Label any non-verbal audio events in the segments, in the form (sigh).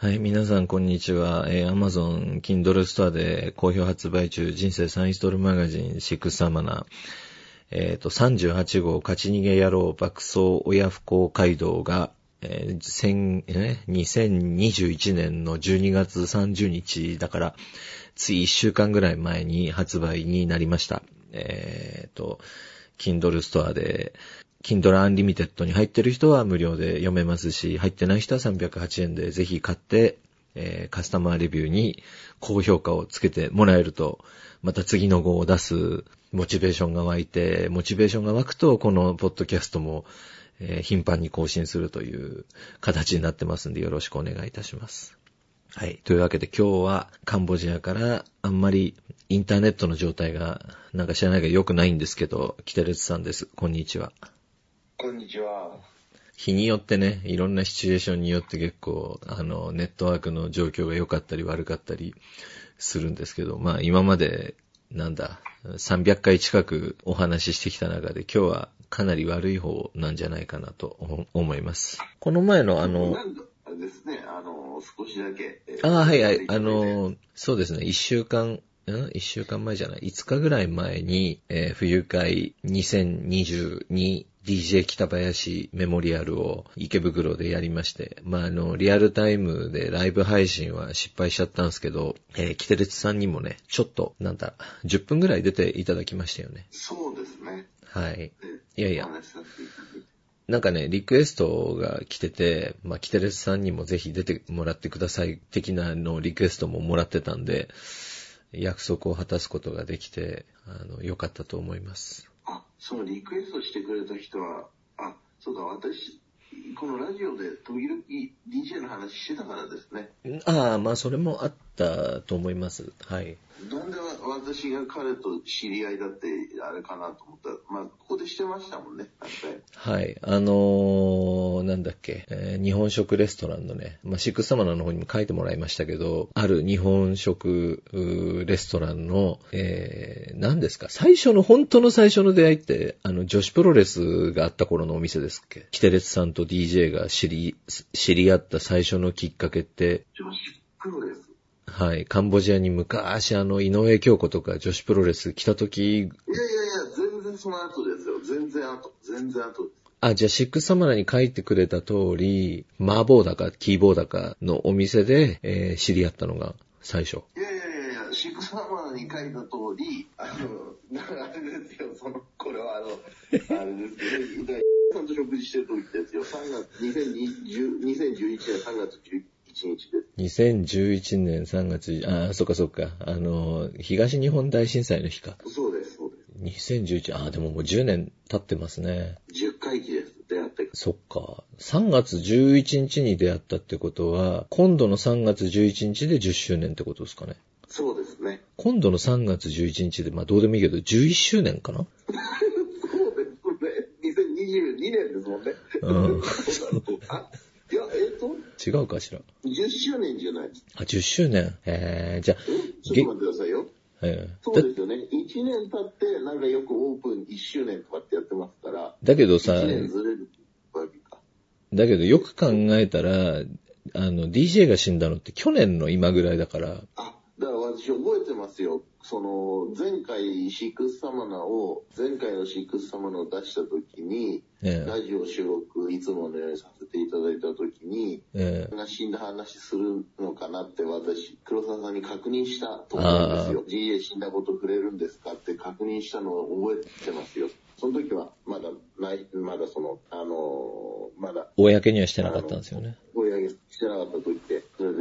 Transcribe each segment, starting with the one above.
はい、皆さんこんにちは。えー、Amazon Kindle Store で好評発売中、人生サインストールマガジンシックスサマナー。えっ、と、38号勝ち逃げ野郎爆走親不幸街道が、えー先え2021年の12月30日だから、つい1週間ぐらい前に発売になりました。えっ、と、Kindle Store で、Kindle Unlimited に入ってる人は無料で読めますし、入ってない人は308円でぜひ買って、えーカスタマーレビューに高評価をつけてもらえると、また次の号を出すモチベーションが湧いて、モチベーションが湧くと、このポッドキャストも、えー頻繁に更新するという形になってますんで、よろしくお願いいたします。はい。というわけで今日はカンボジアからあんまりインターネットの状態がなんか知らないが良くないんですけど、キテレツさんです。こんにちは。こんにちは。日によってね、いろんなシチュエーションによって結構、あの、ネットワークの状況が良かったり悪かったりするんですけど、まあ今まで、なんだ、300回近くお話ししてきた中で今日はかなり悪い方なんじゃないかなと思思います。この前のあの、ですね、あの、少しだけ。えーああ、はいはい。あ、の、そうですね。一週間、ん？一週間前じゃない？5日ぐらい前に、えー冬会 2022DJ 北林メモリアルを池袋でやりまして、まあ、あの、リアルタイムでライブ配信は失敗しちゃったんですけど、えー、キテレツさんにもね、ちょっと、なんだ、10分ぐらい出ていただきましたよね。そうですね。はい。えいやいやなんかね、リクエストが来てて、まあ、キテレスさんにもぜひ出てもらってください的なのリクエストももらってたんで、約束を果たすことができて、あの、良かったと思います。そのリクエストしてくれた人は、あ、そうだ、私、このラジオで時々 DJ の話してたからですね。ああ、まあ、それもあったと思います。はい。なんで私が彼と知り合いだってあれかなと思ったら、まあ、ここでしてましたもんね、はい。あのー、なんだっけ、えー日本食レストランのね、まあ、シックスサマナーの方にも書いてもらいましたけど、ある日本食レストランの、えー、何ですか？最初の、本当の最初の出会いって、あの、女子プロレスがあった頃のお店ですっけ？キテレツさんと DJ が知り、知り合った最初のきっかけって、女子プロレス？はい、カンボジアに昔あの、井上京子とか女子プロレス来た時、いやいやいや、全然その後ですよ。全然後。全然後です。あ、じゃあ、シックスサマナに書いてくれた通り、麻婆だか、キーボーだかのお店で、えー知り合ったのが最初。いやいやいやいや、シックスハマーに書いた通り、あの、あれですよ、その、これはあの、あれですけど、ださんと食事してる時ですよ、3月、2020 2011年3月11日です。2011年3月、あ、そっかそっか、あの、東日本大震災の日か。そうです、そうです。2011、あ、でももう10年経ってますね。10回忌です、出会って。そっか。3月11日に出会ったってことは、今度の3月11日で10周年ってことですかね。そうですね。今度の3月11日で、まあどうでもいいけど、11周年かな？(laughs) そうですね。2022年ですもんね。うん。(laughs) あ、いや、えっ、と、違うかしら？10周年じゃない。あ、10周年？えー、じゃあ、えちょっと待ってくださいよ。えーだそうですよね。1年経って、なんかよくオープン1周年とかってやってますから、だけどさ、1年ずれるわけか。だけどよく考えたら、あの、DJ が死んだのって去年の今ぐらいだから、あ、だから私覚えてますよ。その、前回シックスサマナを、前回のシックスサマナを出した時に、えラジオ収録いつものようにさせていただいた時に、ええが死んだ話するのかなって私、黒沢さんに確認したと思うんですよ。GA 死んだこと触れるんですかって確認したのを覚えてますよ。その時はまだない、まだその、あのーまだ公にはしてなかったんですよね。追い上げしてなかった時って、それで、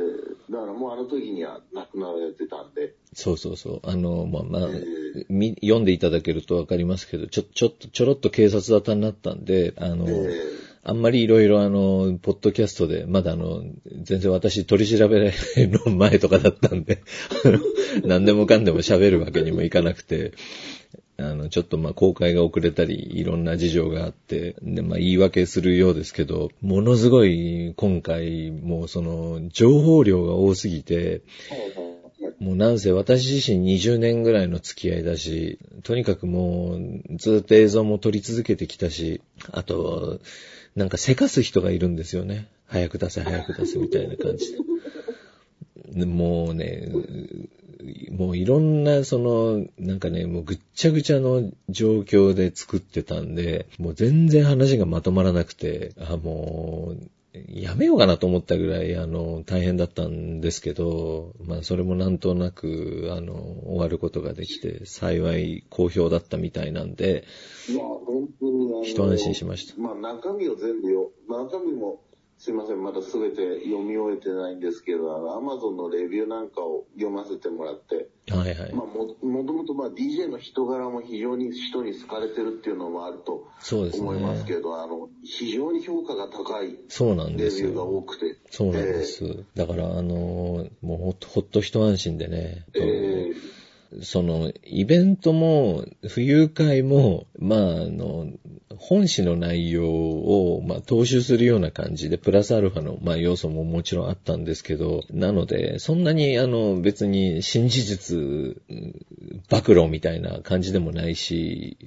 だからもうあの時には亡くなられてたんで、そうそうそう。あの、まあ、まあえ、み読んでいただけるとわかりますけど、ちょ、ちょっと、ちょろっと警察沙汰になったんで、あの、えあんまりいろいろあの、ポッドキャストで、まだあの、全然私取り調べの前とかだったんで、あの何でもかんでも喋るわけにもいかなくて、あの、ちょっとまあ公開が遅れたり、いろんな事情があって、で、まあ言い訳するようですけど、ものすごい今回、もうその、情報量が多すぎて、もうなんせ私自身20年ぐらいの付き合いだし、とにかくもうずっと映像も撮り続けてきたし、あと、なんかせかす人がいるんですよね。早く出せ早く出せみたいな感じで。もうね、もういろんな、その、なんかね、もうぐっちゃぐちゃの状況で作ってたんで、もう全然話がまとまらなくて、あ、もう、やめようかなと思ったぐらい、あの、大変だったんですけど、まあ、それもなんとなく、あの、終わることができて、幸い好評だったみたいなんで、まあ、本当に一安心しました。まあ、中身を全部よ、中身も、すいません、まだすべて読み終えてないんですけど、あの、アマゾンのレビューなんかを読ませてもらって、はいはい。まあ、も、もともとまあ DJ の人柄も非常に人に好かれてるっていうのもあるとそうです思いますけね。ど、あの、非常に評価が高いそうなんレビューがよ。多くて。そうなんです。だから、あの、もうほっと、ほっと一安心でね。えーその、イベントも、浮遊会も、まあ、あの、本誌の内容を、まあ、踏襲するような感じで、プラスアルファの、まあ、要素ももちろんあったんですけど、なので、そんなに、あの、別に新事実、暴露みたいな感じでもないし、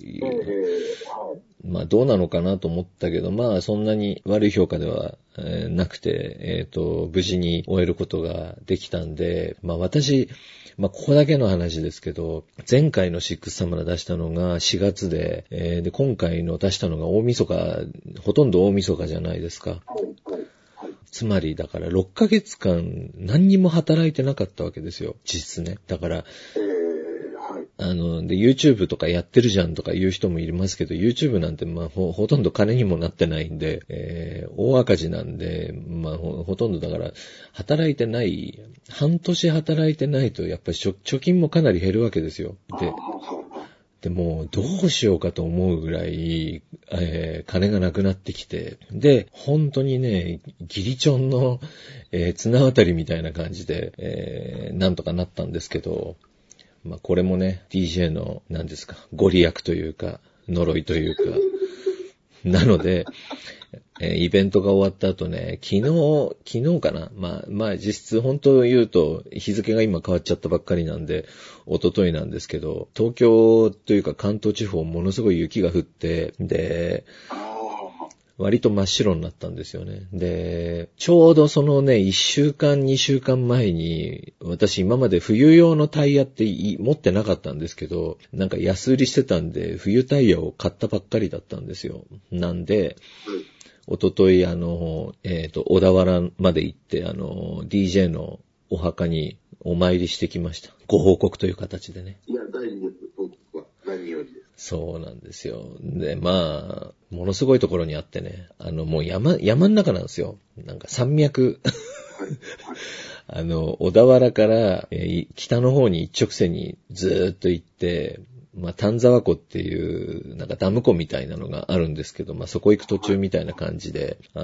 まあどうなのかなと思ったけど、まあそんなに悪い評価では、えなくて、えっ、と、無事に終えることができたんで、まあ私、まあここだけの話ですけど、前回のシックスサムラ出したのが4月で、えーで、今回の出したのが大晦日、ほとんど大晦日じゃないですか。つまり、だから6ヶ月間何にも働いてなかったわけですよ。実質ね。だから、あの、で、YouTube とかやってるじゃんとか言う人もいますけど、YouTube なんて、まあ、ほ、ほとんど金にもなってないんで、えー大赤字なんで、まあ、ほほとんどだから、働いてない、半年働いてないと、やっぱり貯金もかなり減るわけですよ。で、でもどうしようかと思うぐらい、えー金がなくなってきて、で、本当にね、ギリチョンの、えー綱渡りみたいな感じで、えーなんとかなったんですけど、まあこれもね、DJ の、何ですか、ご利益というか、呪いというか、(laughs) なので、えイベントが終わった後ね、昨日、昨日かなまあ、まあ実質本当言うと日付が今変わっちゃったばっかりなんで、一昨日なんですけど、東京というか関東地方ものすごい雪が降って、で、割と真っ白になったんですよね。で、ちょうどそのね、1週間、2週間前に、私今まで冬用のタイヤって持ってなかったんですけど、なんか安売りしてたんで、冬タイヤを買ったばっかりだったんですよ。なんで、おととい、あの、えっ、と、小田原まで行って、あの、DJ のお墓にお参りしてきました。ご報告という形でね。いや、大事、です。そうなんですよ。で、まあ、ものすごいところにあってね、あの、もう山、山の中なんですよ。なんか山脈。(laughs) あの、小田原から、え北の方に一直線にずーっと行って、まあ、丹沢湖っていう、なんかダム湖みたいなのがあるんですけど、まあ、そこ行く途中みたいな感じで、あ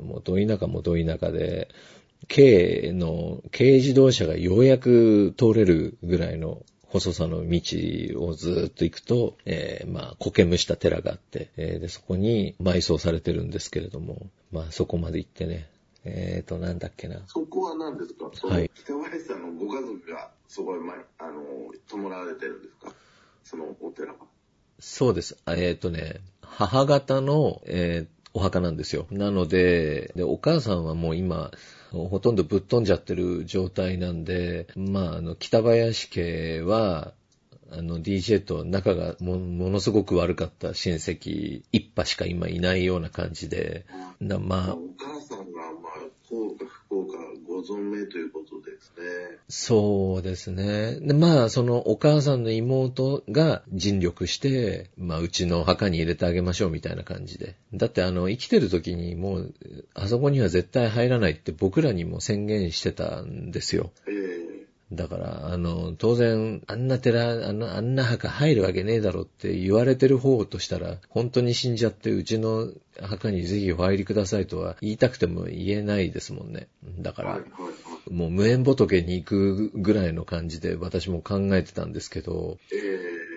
もうど田舎もど田舎で、軽の、軽自動車がようやく通れるぐらいの細さの道をずーっと行くと、えーまあ、苔むした寺があって、えーで、そこに埋葬されてるんですけれども、まあ、そこまで行ってね、えーと、なんだっけな。そこは何ですか？はい北林さんのご家族がそこへ前、あの、弔われてるんですか？そのお寺は。そうです。あえっ、とね、母方の、えーお墓なんですよ。なのでで、お母さんはもう今、ほとんどぶっ飛んじゃってる状態なんで、まあ、あの、北林家は、あの、DJ と仲がもものすごく悪かった親戚一派しか今いないような感じで、なまあお、母さんが、まあ、幸か不幸かご存命ということですね。そうですね。で、まあ、そのお母さんの妹が尽力して、まあ、うちの墓に入れてあげましょうみたいな感じで。だって、あの、生きてる時にもう、あそこには絶対入らないって僕らにも宣言してたんですよ。ええだから、あの、当然、あんな寺、あの、あんな墓入るわけねえだろって言われてる方としたら、本当に死んじゃって、うちの墓にぜひお入りくださいとは言いたくても言えないですもんね。だから。もう無縁仏に行くぐらいの感じで私も考えてたんですけど、ええ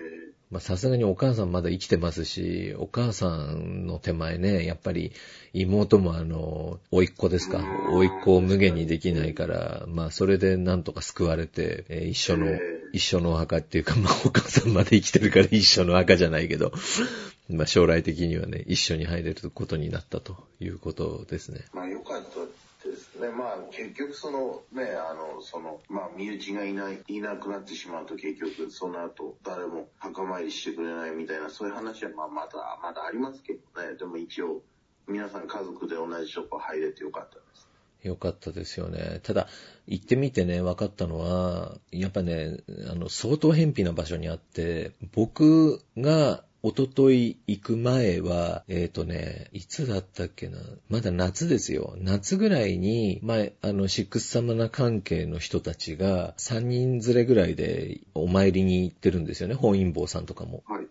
まあさすがにお母さんまだ生きてますし、お母さんの手前ね、やっぱり妹もあの、甥っ子ですか、甥っ子を無限にできないから、まあそれでなんとか救われて、えー一緒のえ、一緒のお墓っていうか、まあお母さんまで生きてるから一緒の墓じゃないけど、まあ将来的にはね、一緒に入れることになったということですね。まあ、よかったですね。まあ結局そのね、あの、その、まあ身内がいない、いなくなってしまうと結局その後誰も墓参りしてくれないみたいなそういう話はまあまだ、まだありますけどね。でも一応皆さん家族で同じとこ入れてよかったです。よかったですよね。ただ、行ってみてね、分かったのは、やっぱね、あの、相当偏僻な場所にあって、僕がおととい行く前は、えっ、とね、いつだったっけな？まだ夏ですよ。夏ぐらいに、前、あの、シックスサマナ関係の人たちが、3人連れぐらいでお参りに行ってるんですよね。本因坊さんとかも。はい。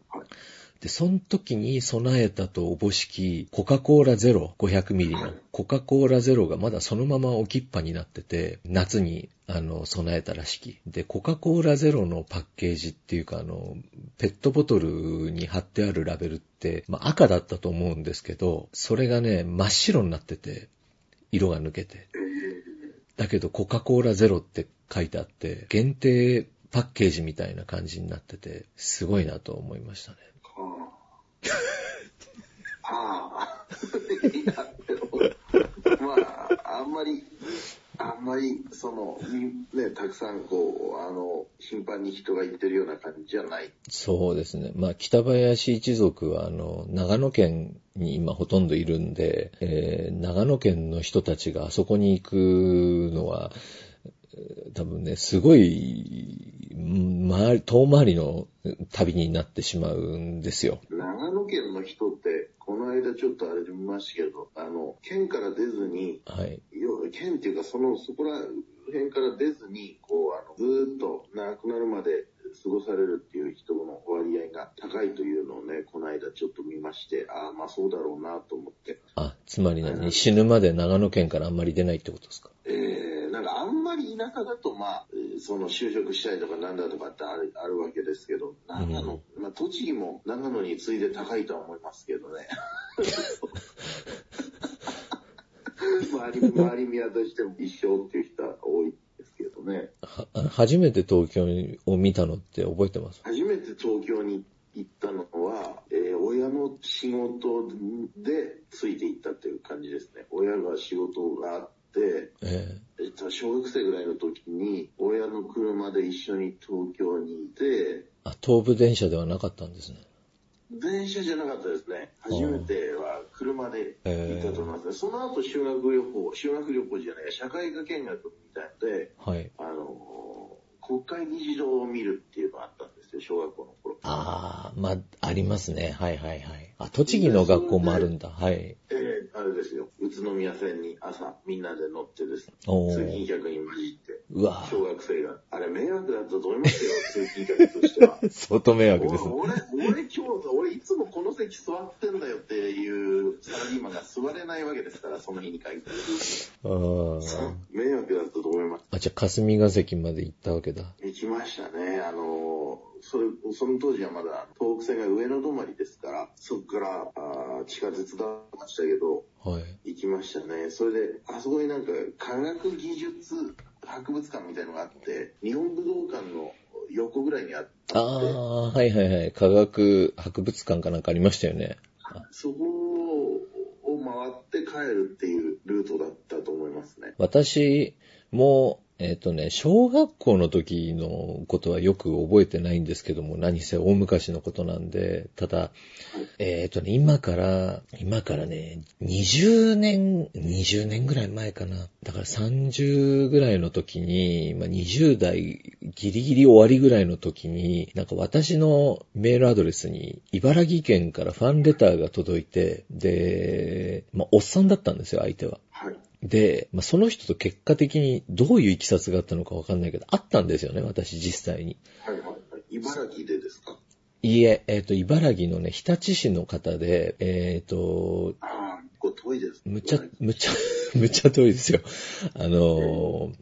で、その時に備えたとおぼしき、コカ・コーラゼロ、500ミリの、コカ・コーラゼロがまだそのまま置きっぱになってて、夏に、あの、備えたらしき。で、コカ・コーラゼロのパッケージっていうか、あの、ペットボトルに貼ってあるラベルって、まあ赤だったと思うんですけど、それがね、真っ白になってて、色が抜けて。だけど、コカ・コーラゼロって書いてあって、限定パッケージみたいな感じになってて、すごいなと思いましたね。はあ。はあ。いや、でも、まあ、あんまり、あんまり、その、みね、たくさんこう、あの、頻繁に人が行ってるような感じじゃない。そうですね。まあ、北林一族は、あの、長野県に今ほとんどいるんで、えー長野県の人たちがあそこに行くのは、えー多分ね、すごい、ん回り、遠回りの旅になってしまうんですよ。長野県の人って、この間ちょっとあれで見ましたけど、あの、県から出ずに、はい。要は県っていうか、その、そこら辺から出ずに、こう、あの、ずーっと亡くなるまで過ごされるっていう人の割合が高いというのをね、この間ちょっと見まして、ああ、まあそうだろうなと思って。あ、つまり何？死ぬまで長野県からあんまり出ないってことですか？えー、なんかあんまり田舎だと、まあ、えーその就職したいとかなんだとかってあるあるわけですけど、長野、まあ栃木も長野に次いで高いとは思いますけどね。(laughs) (laughs) 周り、周り見渡しても一緒っていう人は多いですけどね。は初めて東京を見たのって覚えてます？初めて東京に行ったのは、えー親の仕事でついて行ったっていう感じですね。親が仕事があって、ええっと、小学生ぐらいの時に、親の車で一緒に東京にいて、あ、東武電車ではなかったんですね。電車じゃなかったですね。初めては車でいますね。その後修学旅行、修学旅行じゃない、社会科見学みたいので、はい。あのー、国会議事堂を見るっていうのがあったんですよ、小学校の頃。ああ、まあ、ありますね。はいはいはい。あ、栃木の学校もあるんだ。はい。えー、あれですよ、宇都宮線に朝みんなで乗ってですね、お通勤ー。客に混じって、うわ小学生が、あれ迷惑だと思いますよ、通勤客としては。(laughs) 相当迷惑ですね。俺、俺、俺今日、俺いつもこの席座ってんだよっていうサラリーマンが座れないわけですから、その日に限って。あー迷惑だったと思います。あ、じゃあ霞ヶ関まで行ったわけだ。行きましたね。あの、それ、その当時はまだ東北線が上野止まりですから、そこからあー地下鉄だましたけど、はい。行きましたね。それで、あそこになんか科学技術博物館みたいのがあって、日本武道館の横ぐらいにあって、ああ、はいはいはい。科学博物館かなんかありましたよね。そこを回って帰るっていうルートだったと思いますね。私も、えっ、とね、小学校の時のことはよく覚えてないんですけども、何せ大昔のことなんで、ただ、えっ、とね、今から、今からね、20年、20年ぐらい前かな。だから30ぐらいの時に、まあ、20代ギリギリ終わりぐらいの時に、なんか私のメールアドレスに茨城県からファンレターが届いて、で、まあ、おっさんだったんですよ、相手は。はい。で、まあ、その人と結果的にどういう経緯があったのかわかんないけど、あったんですよね、私実際に。はいはいはい。茨城でですか？いいえ、えっ、と、茨城のね、日立市の方で、えっ、と、ああ、こう遠いです。むちゃ、むちゃ、(laughs) むちゃ遠いですよ。あのー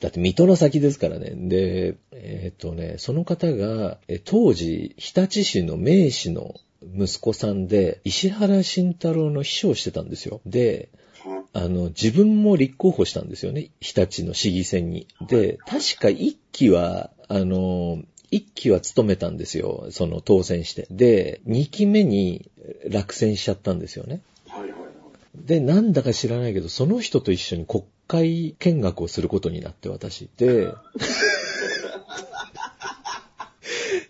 だって水戸の先ですからね。で、えっ、とね、その方が、え当時、日立市の名士の息子さんで、石原慎太郎の秘書をしてたんですよ。で、はあの、自分も立候補したんですよね。日立の市議選に。で、確か一期は、あの、一期は務めたんですよ。その当選して。で、二期目に落選しちゃったんですよね。はいはいはい。で、なんだか知らないけど、その人と一緒に国会見学をすることになって私。で、(laughs)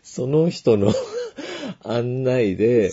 その人の (laughs) 案内で、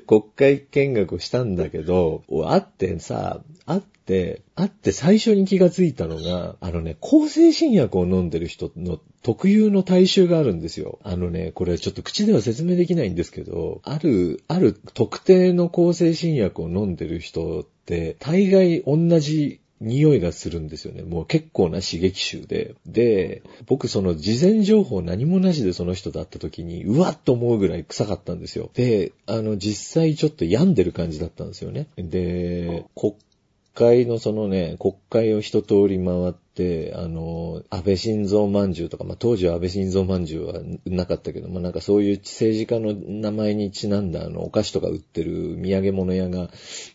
(laughs) 国会見学をしたんだけど、会ってさ、会って、会って最初に気がついたのが、あのね、抗精神薬を飲んでる人の特有の体臭があるんですよ。あのね、これちょっと口では説明できないんですけど、ある、ある特定の抗精神薬を飲んでる人って、大概同じ匂いがするんですよね。もう結構な刺激臭で。で、僕その事前情報何もなしでその人と会った時に、うわっと思うぐらい臭かったんですよ。で、あの、実際ちょっと病んでる感じだったんですよね。で、国会のそのね、国会を一通り回って、あの、安倍晋三まんじゅうとか、まあ、当時は安倍晋三まんじゅうはなかったけど、ま、なんかそういう政治家の名前にちなんだあの、お菓子とか売ってる土産物屋が、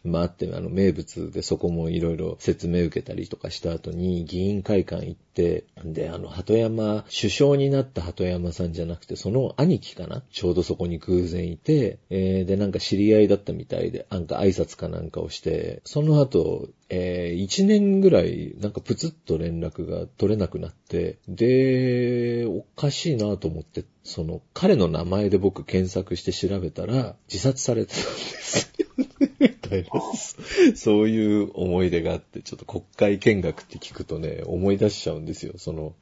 まあ、あって、あの、名物でそこもいろいろ説明受けたりとかした後に、議員会館行って、で、あの、鳩山、首相になった鳩山さんじゃなくて、その兄貴かな？ちょうどそこに偶然いて、えーで、なんか知り合いだったみたいで、なんか挨拶かなんかをして、その後、えー、1年ぐらい、なんかプツッと連絡が取れなくなって、で、おかしいなと思って、その、彼の名前で僕検索して調べたら、自殺されてたんです。(laughs) みたいな、そういう思い出があって、ちょっと国会見学って聞くとね、思い出しちゃうんですよ、その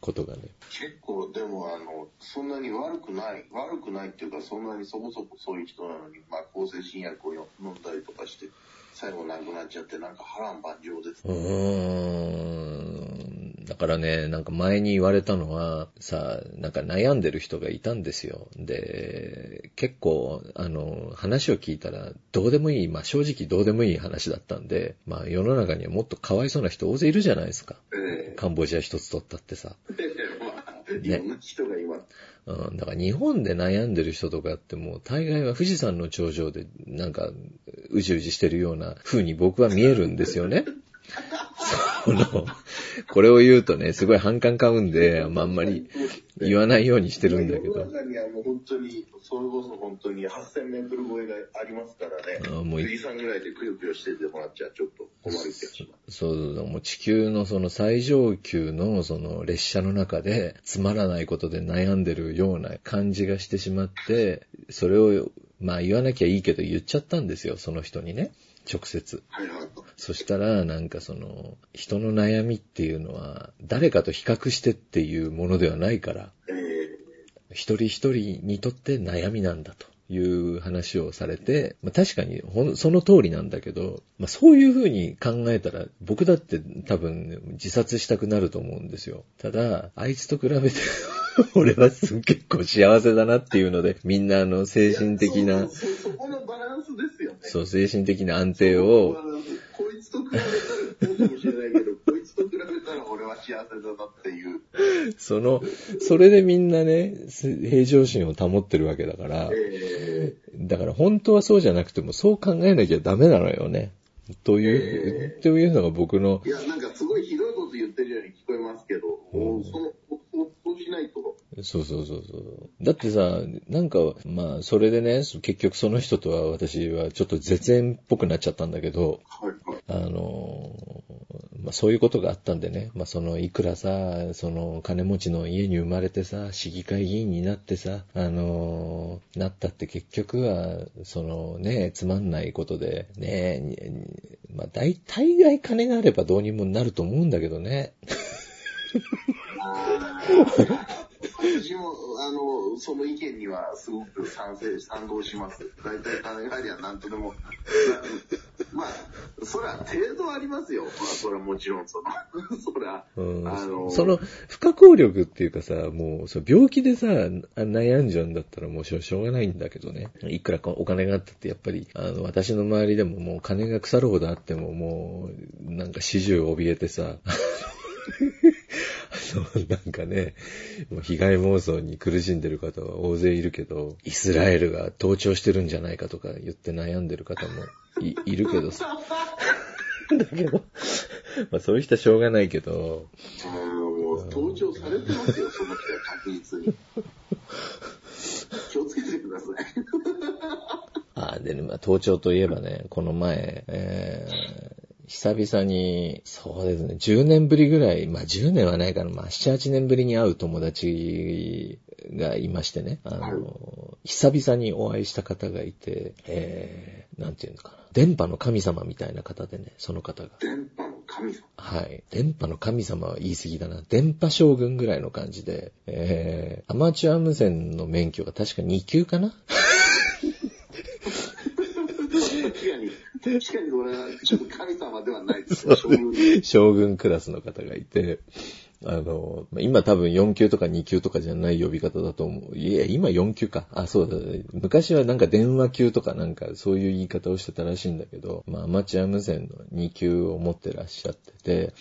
ことがね。結構でもあの、そんなに悪くない、悪くないっていうか、そんなにそこそこそういう人なのに、まあ、抗生新薬を飲んだりとかして、最後亡くなっちゃって、なんか波乱万丈です。うーん。だからね、なんか前に言われたのは、さ、なんか悩んでる人がいたんですよ。で、結構、あの、話を聞いたら、どうでもいい、まあ正直どうでもいい話だったんで、まあ世の中にはもっとかわいそうな人大勢いるじゃないですか。えカンボジア一つ取ったってさ。(laughs) いろんな人がいます。うん、だから日本で悩んでる人とかってもう大概は富士山の頂上でなんかうじうじしてるような風に僕は見えるんですよね。(laughs) その、これを言うとね、すごい反感買うんで、まあ、あんまり言わないようにしてるんだけど。にはもう本当に、それこそ本当に8000メートル超えがありますからね。あもうい富士山ぐらいでくよくよしててもらっちゃちょっと困る気がします。そう、もう地球のその最上級のその列車の中でつまらないことで悩んでるような感じがしてしまって、それをまあ言わなきゃいいけど言っちゃったんですよ、その人にね。直接。はいはい。そしたら、なんかその、人の悩みっていうのは、誰かと比較してっていうものではないから、ええ一人一人にとって悩みなんだという話をされて、まあ、確かにその通りなんだけど、まあ、そういうふうに考えたら僕だって多分自殺したくなると思うんですよ。ただ、あいつと比べて (laughs) 俺はす結構幸せだなっていうので、みんなあの精神的な、そこのバランスですよね。そう精神的な安定をこいつと比べたらそうかもしれないけど、こいつと比べたら俺は幸せだなっていう。その、それでみんなね、す平常心を保ってるわけだから、えだから本当はそうじゃなくてもそう考えなきゃダメなのよね。という、というのが僕のえいや、なんかすごいひどいこと言ってるように聞こえますけど、もうそのそうそうしないと。そうそうそうそう。だってさ、なんか、まあ、それでね、結局その人とは私はちょっと絶縁っぽくなっちゃったんだけど。あの、まあそういうことがあったんでね、まあその、いくらさ、その、金持ちの家に生まれてさ、市議会議員になってさ、あの、なったって結局は、そのね、つまんないことで、ね、にまあ大、大概金があればどうにもなると思うんだけどね。(laughs) 私も、あの、その意見にはすごく賛成、賛同します。大体金がありゃ何とでも。な (laughs) まあ、そりゃ程度ありますよ。まあ、それはもちろん、その、(laughs) そりゃ、うんあの、その、不可抗力っていうかさ、もう、そう病気でさ、悩んじゃうんだったらもうしょしょうがないんだけどね。いくらかお金があったって、やっぱり、あの、私の周りでももう金が腐るほどあっても、もう、なんか始終怯えてさ、(laughs) あの、なんかね、もう被害妄想に苦しんでる方は大勢いるけど、イスラエルが盗聴してるんじゃないかとか言って悩んでる方もい (laughs) いるけどさ。(laughs) だけど、まあそういう人はしょうがないけど、あのもう、登場されてますよ、その人は確実に。気をつけてください。(laughs) あでね、まあ、盗聴といえばね、この前、えー久々に、そうですね、10年ぶりぐらい、まあ10年はないかな、まあ7、8年ぶりに会う友達がいましてね、あの、久々にお会いした方がいて、えー、なんていうのかな、電波の神様みたいな方でね、その方が。電波の神様。はい。電波の神様は言い過ぎだな。電波将軍ぐらいの感じで、えー、アマチュア無線の免許が確か2級かな。確かに、確かにこれはちょっと神様ではないですね、将軍将軍クラスの方がいて、あの、今多分4級とか2級とかじゃない呼び方だと思う。いや、今4級か。あ、そうだ、昔はなんか電話級とかなんかそういう言い方をしてたらしいんだけど、まあアマチュア無線の2級を持ってらっしゃってて、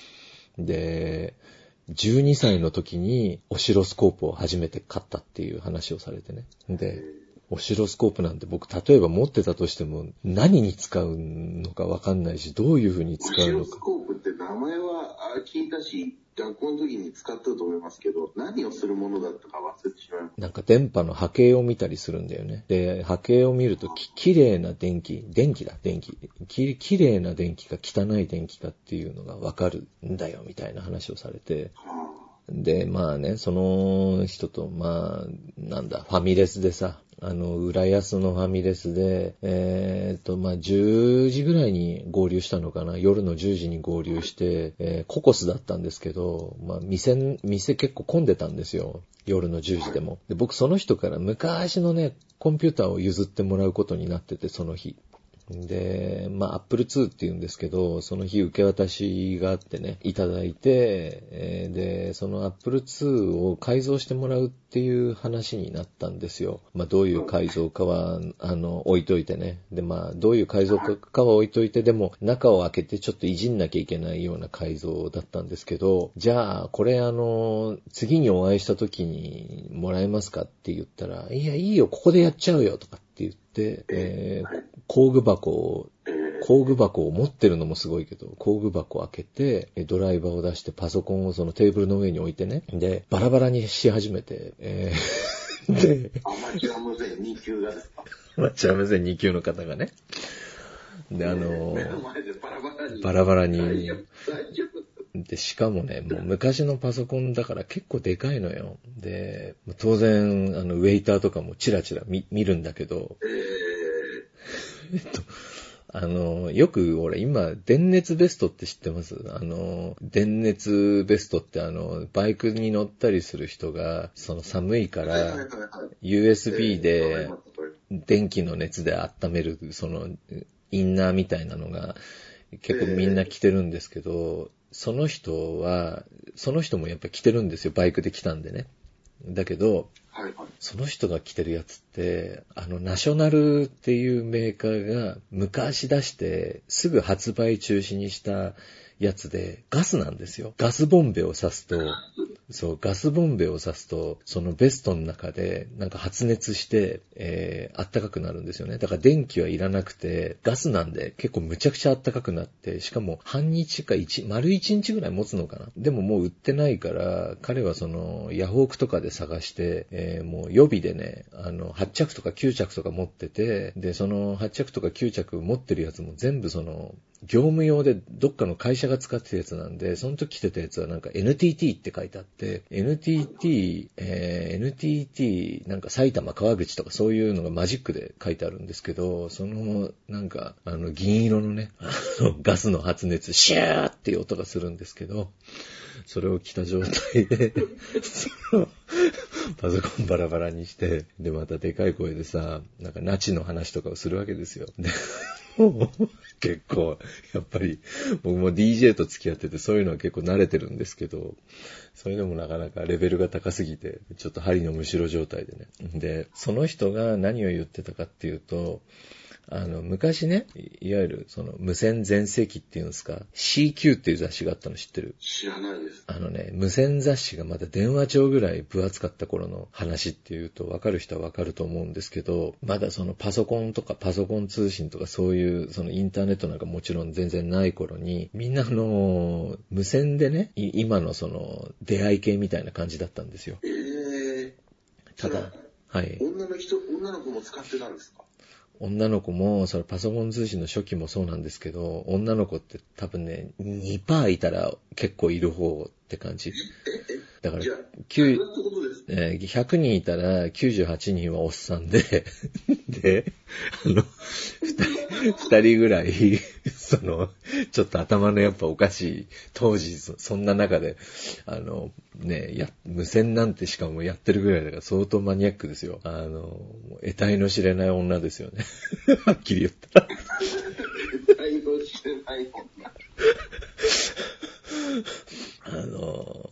で、12歳の時にオシロスコープを初めて買ったっていう話をされてね。で、オシロスコープなんて僕例えば持ってたとしても何に使うのかわかんないし、どういう風に使オシロうのか。スコープって名前はあ聞いたし、学校の時に使ったと思いますけど、何をするものだったか忘れてしまいましなんか電波の波形を見たりするんだよね。で、波形を見るとき、綺麗な電気、電気だ、電気。き綺麗な電気か汚い電気かっていうのがわかるんだよ、みたいな話をされて。た。はで、まあね、その人と、まあ、なんだ、ファミレスでさ、あの、浦安のファミレスで、えーっと、まあ、10時ぐらいに合流したのかな。夜の10時に合流して、えーココスだったんですけど、まあ、店、店結構混んでたんですよ。夜の10時でも。で、僕その人から昔のね、コンピューターを譲ってもらうことになってて、その日。で、まあ、Apple II って言うんですけど、その日受け渡しがあってね、いただいて、で、その Apple II を改造してもらうっていう話になったんですよ。まあ、どういう改造かは、あの、置いといてね。で、まあ、どういう改造かは置いといて、でも、中を開けてちょっといじんなきゃいけないような改造だったんですけど、じゃあ、これあの、次にお会いした時にもらえますかって言ったら、いや、いいよ、ここでやっちゃうよ、とかって言って、えー工具箱を、工具箱を持ってるのもすごいけど、工具箱を開けて、えドライバーを出してパソコンをそのテーブルの上に置いてね、で、バラバラにし始めて、えーで、アマチュア無線2級がですか？まあ、チャームゼン2級の方がね。で、あのバラバラに。バラバラにで、しかもね、もう昔のパソコンだから結構でかいのよ。で、当然、あの、ウェイターとかもチラチラ見見るんだけど、ええっと、あの、よく俺今、電熱ベストって知ってます？あの、電熱ベストってあの、バイクに乗ったりする人が、その寒いから、はい。USB えで電気の熱で温める、その、インナーみたいなのが、結構みんな着てるんですけど、その人は、その人もやっぱ着てるんですよ、バイクで来たんでね。だけど、はいはい。その人が着てるやつって、あの、ナショナルっていうメーカーが昔出してすぐ発売中止にしたやつで、ガスなんですよ。ガスボンベを刺すと、そう、ガスボンベを刺すと、そのベストの中で、なんか発熱して、えー、あったかくなるんですよね。だから電気はいらなくて、ガスなんで結構むちゃくちゃあったかくなって、しかも半日か一、丸一日ぐらい持つのかな。でももう売ってないから、彼はその、ヤフオクとかで探して、えー、もう予備でね、あの、8着とか9着とか持ってて、で、その8着とか9着持ってるやつも全部その、業務用でどっかの会社が使ってたやつなんで、その時着てたやつはなんか NTT って書いてあって、NTT、えー NTT なんか埼玉川口とかそういうのがマジックで書いてあるんですけど、そのなんかあの銀色のね、あのガスの発熱、シューっていう音がするんですけど、それを着た状態で、(laughs) パソコンバラバラにして、で、またでかい声でさ、なんかナチの話とかをするわけですよ。(laughs) 結構、やっぱり、僕も DJ と付き合ってて、そういうのは結構慣れてるんですけど、そういうのもなかなかレベルが高すぎて、ちょっと針のむしろ状態でね。で、その人が何を言ってたかっていうと、あの、昔ね、いいわゆる、その、無線全盛期っていうんですか、CQ っていう雑誌があったの知ってる？知らないです。あのね、無線雑誌がまだ電話帳ぐらい分厚かった頃の話っていうと分かる人は分かると思うんですけど、まだそのパソコンとかパソコン通信とかそういうそのインターネットなんかもちろん全然ない頃に、みんなあの、無線でね、い今のその出会い系みたいな感じだったんですよ。えー、ただ、はい。女の人、女の子も使ってたんですか？女の子も、そのパソコン通信の初期もそうなんですけど、女の子って多分ね、2%いたら結構いる方って感じ。だからじゃあ、、9そんなってことです。えー100人いたら98人はおっさんで、(laughs) で、あの、二人、ぐらい、その、ちょっと頭のやっぱおかしい、当時そ、そんな中で、あの、ね、や、無線なんてしかもやってるぐらいだから相当マニアックですよ。あの、得体の知れない女ですよね。(laughs) はっきり言ったら。対応してないもんな。あの、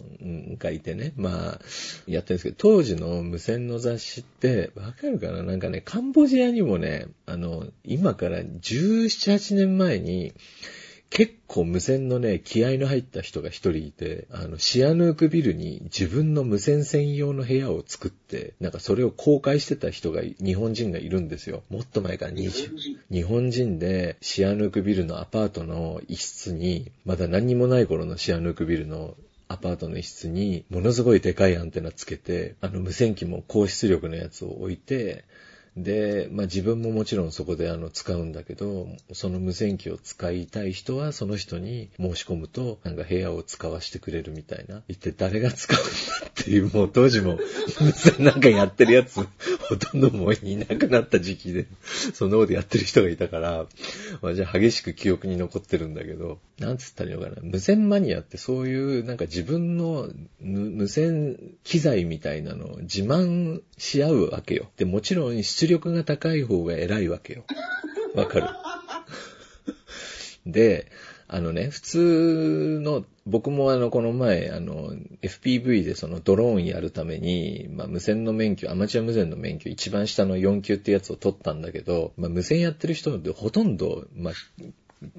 書いてね、まあ、やってるんですけど、当時の無線の雑誌って、わかるかな？なんかね、カンボジアにもね、あの、今から17、8年前に、結構無線のね、気合の入った人が一人いて、あの、シアヌークビルに自分の無線専用の部屋を作って、なんかそれを公開してた人が、日本人がいるんですよ。もっと前から20日本人日本人でシアヌークビルのアパートの一室に、まだ何にもない頃のシアヌークビルのアパートの一室に、ものすごいでかいアンテナつけて、あの無線機も高出力のやつを置いて、で、まあ自分ももちろんそこであの使うんだけど、その無線機を使いたい人はその人に申し込むと、なんか部屋を使わせてくれるみたいな。一体誰が使うんだっていう、もう当時も無線なんかやってるやつ、ほとんどもういなくなった時期で、そんなことやってる人がいたから、まあじゃあ激しく記憶に残ってるんだけど、なんつったらいいのかな。無線マニアってそういうなんか自分の無線機材みたいなのを自慢し合うわけよ。で、もちろん出力が高い方が偉いわけよ。わかる。で、あのね、普通の、僕もあの、この前、あの、FPV でそのドローンやるために、まあ、無線の免許、アマチュア無線の免許、一番下の4級ってやつを取ったんだけど、まあ、無線やってる人ってほとんど、まあ、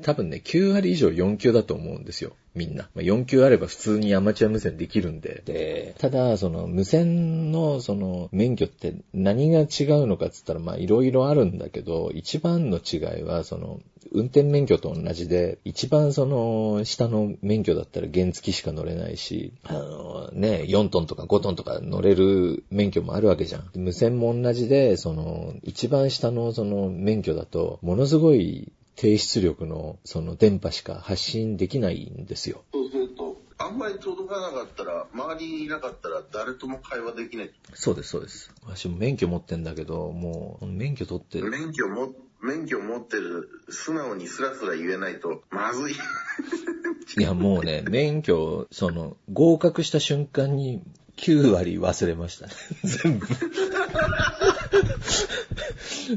多分ね、9割以上4級だと思うんですよ。みんな。まあ、4級あれば普通にアマチュア無線できるんで。で、ただ、その無線のその免許って何が違うのかっつったら、まあいろいろあるんだけど、一番の違いは、その、運転免許と同じで、一番その、下の免許だったら原付しか乗れないし、あの、ね、4トンとか5トンとか乗れる免許もあるわけじゃん。無線も同じで、その、一番下のその免許だと、ものすごい低出力のその電波しか発信できないんですよ。そうすると、あんまり届かなかったら、周りにいなかったら誰とも会話できない。そうです、そうです。私も免許持ってんだけど、もう、免許取って、免許も、免許持ってる、素直にスラスラ言えないと、まずい。いやもうね、免許、その、合格した瞬間に9割忘れましたね。全部。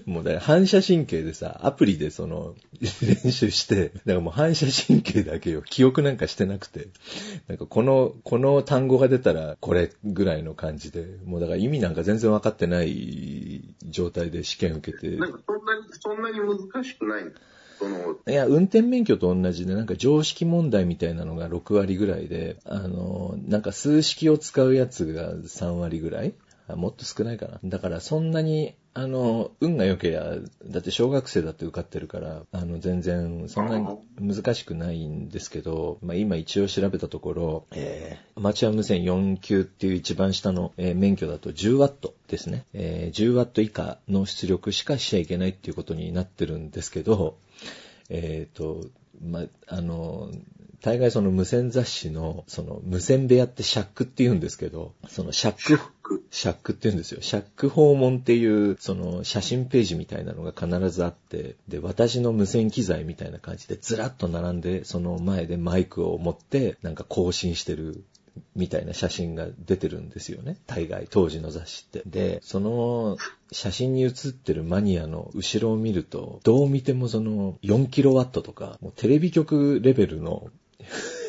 もうだから反射神経でさ、アプリでその、練習して、だからもう反射神経だけよ。記憶なんかしてなくて。なんかこの、この単語が出たらこれぐらいの感じで、もうだから意味なんか全然分かってない状態で試験受けて。なんかそんなに、そんなに難しくないその、いや、運転免許と同じで、なんか常識問題みたいなのが6割ぐらいで、あの、なんか数式を使うやつが3割ぐらい？もっと少ないかな。だからそんなに、あの、運が良けりゃ、だって小学生だって受かってるから、あの、全然、そんなに難しくないんですけど、まあ今一応調べたところ、えー、アマチュア無線4級っていう一番下の、えー免許だと10ワットですね。えー10ワット以下の出力しかしちゃいけないっていうことになってるんですけど、えっ、と、ま、あの、大概その無線雑誌の、その無線部屋ってシャックって言うんですけど、そのシャック、シャックって言うんですよ。シャック訪問っていう、その写真ページみたいなのが必ずあって、で、私の無線機材みたいな感じでずらっと並んで、その前でマイクを持って、なんか更新してるみたいな写真が出てるんですよね。大概、当時の雑誌って。で、その写真に写ってるマニアの後ろを見ると、どう見てもその4キロワットとか、もうテレビ局レベルの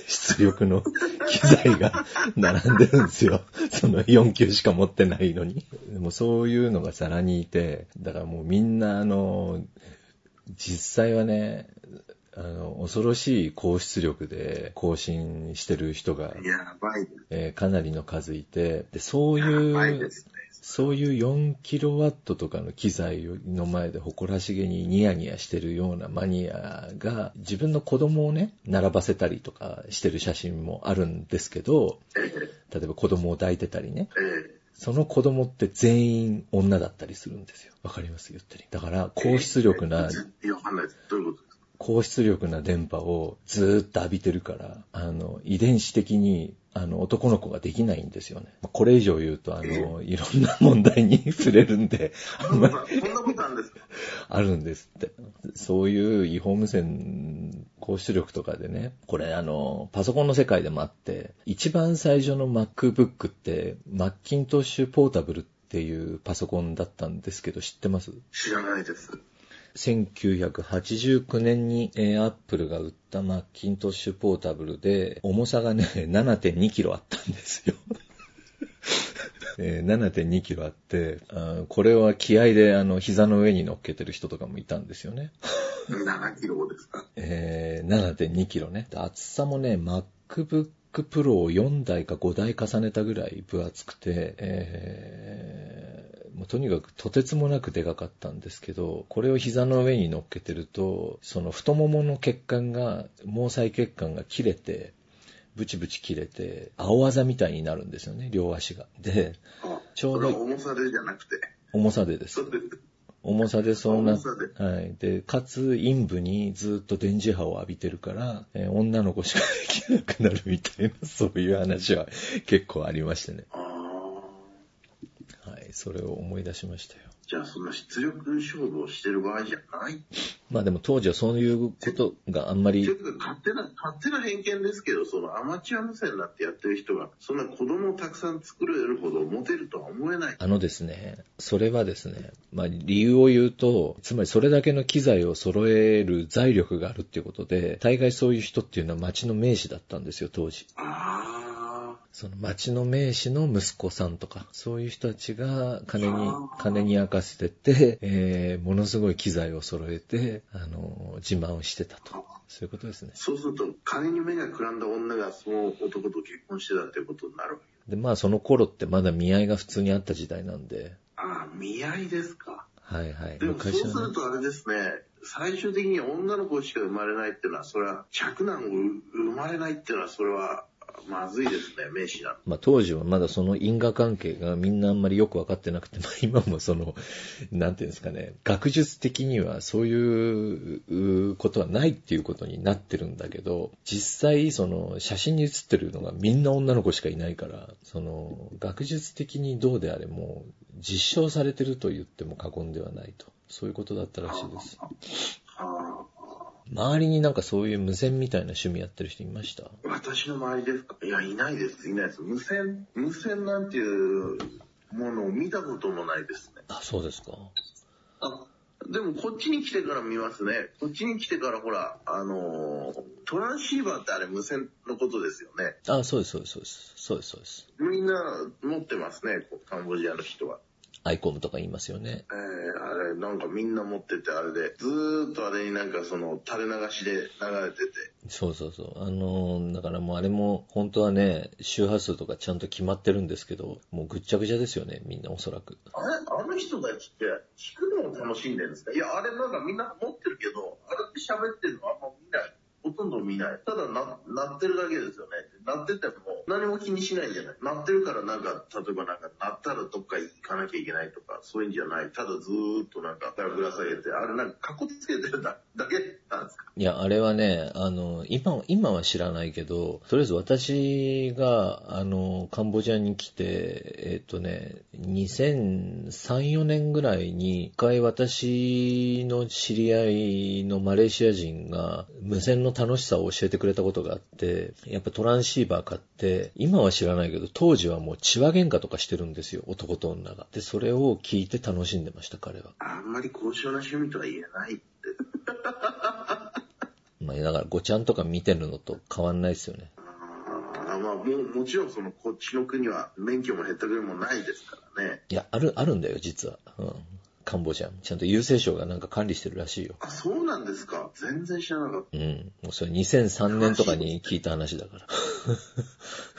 出力の (laughs) 機材が並んでるんですよ。その4級しか持ってないのに。でもそういうのがさらにいて、だからもうみんなあの、実際はね、あの、恐ろしい高出力で更新してる人が、やばい。えーかなりの数いて、で、そういう。そういう4キロワットとかの機材の前で誇らしげにニヤニヤしてるようなマニアが自分の子供をね、並ばせたりとかしてる写真もあるんですけど、(laughs) 例えば子供を抱いてたりね。ええその子供って全員女だったりするんですよ。わかります？言ってる。だから、高出力な、わかんないです。どういうこと高出力な電波をずーっと浴びてるから、あの、遺伝子的に、あの、男の子ができないんですよね。これ以上言うと、あの、いろんな問題に (laughs) 触れるんで、あんまりそんなことあるんですか？あ (laughs) るんですって。そういう違法無線高出力とかでね、これあの、パソコンの世界でもあって、一番最初の MacBook って、マッキントッシュポータブルっていうパソコンだったんですけど、知ってます？知らないです。1989年に、えーアップルが売ったマッキントッシュポータブルで、重さがね、7.2キロあったんですよ。(laughs) えー7.2キロあって、あーこれは気合であの膝の上に乗っけてる人とかもいたんですよね。7キロですか (laughs) えー7.2キロね。で厚さもね、MacBook Pro を4台か5台重ねたぐらい分厚くて、えーもうとにかくとてつもなくでかかったんですけど、これを膝の上に乗っけてると、その太ももの血管が、毛細血管が切れて、ブチブチ切れて、青あざみたいになるんですよね、両足が。で、あちょうど重さでじゃなくて。重さでです。重さでそうなはい。で、かつ、陰部にずっと電磁波を浴びてるから、えー女の子しかできなくなるみたいな、そういう話は結構ありましてね。い。それを思い出しましたよ。じゃあそんな出力勝負をしてる場合じゃないまあでも当時はそういうことがあんまりちょっ、と勝手な、勝手な偏見ですけど、そのアマチュア無線なんてやってる人が、そんな子供をたくさん作れるほどモテるとは思えない。あのですね、それはですね、まあ理由を言うと、つまりそれだけの機材を揃える財力があるっていうことで、大概そういう人っていうのは町の名士だったんですよ、当時。あその町の名士の息子さんとか、そういう人たちが金に金に明かせてて、えー、ものすごい機材を揃えて、あの、自慢をしてたと。そういうことですねあ。。そうすると、金に目がくらんだ女がその男と結婚してたっていうことになるわけ。で、まあその頃ってまだ見合いが普通にあった時代なんで、ああ、見合いですか。はいはい。でもそうするとあれですね、最終的に女の子しか生まれないっていうのは、それは、嫡男を生まれないっていうのは、それは、まずいですね、名詞な。まあ当時はまだその因果関係がみんなあんまりよくわかってなくて、まあ今もその、なんていうんですかね、学術的にはそういうことはないっていうことになってるんだけど、実際その写真に写ってるのがみんな女の子しかいないから、その学術的にどうであれも実証されてると言っても過言ではないと。そういうことだったらしいです。あ周りになんかそういう無線みたいな趣味やってる人いました？あ私の周りですか？いや、いないです、いないです。無線、無線なんていうものを見たこともないですね。あ、そうですか。あ、でもこっちに来てから見ますね。こっちに来てからほら、あのートランシーバーってあれ無線のことですよね。あ、そうです、そうです、そうです。そうです、そうです。みんな持ってますね、カンボジアの人は。アイコムとか言いますよね。えー、あれ、なんかみんな持ってて、あれで、ずーっとあれになんかその垂れ流しで流れてて、そうそうそう。あのーだからもうあれも、本当はね、周波数とかちゃんと決まってるんですけど、もうぐっちゃぐちゃですよね、みんなおそらく。あれ？あの人たちって聞くのを楽しんでるんですか？いや、あれなんかみんな持ってるけど、あれって喋ってるのあんま見ない。ほとんど見ない。ただな、鳴ってるだけですよね。鳴ってても何も気にしないんじゃない。鳴ってるからなんか、例えばなんか鳴ったらどっか行かなきゃいけないとか、そういうんじゃない。ただずーっとなんかぶら下げて、あれなんかカッコつけてるだだけなんですか？いや、あれはね、あの、今、今は知らないけど、とりあえず私が、あの、カンボジアに来て、えっとね、2003、4年ぐらいに、一回私の知り合いのマレーシア人が、無線の楽しさを教えてくれたことがあって、やっぱトランシーバー買って、今は知らないけど、当時はもう血話喧嘩とかしてるんですよ、男と女が。で、それを聞いて楽しんでました、彼は。あんまり高尚な趣味とは言えないって。(laughs) まあ、だから、ごちゃんとか見てるのと変わんないですよね。あーまあももちろんそのこっちの国は免許も減ったくれもないですからね。いや、ある、あるんだよ、実は。うん。カンボジア。ちゃんと郵政省がなんか管理してるらしいよ。あ、そうなんですか。全然知らなかっうん。もうそれ2003年とかに聞いた話だから。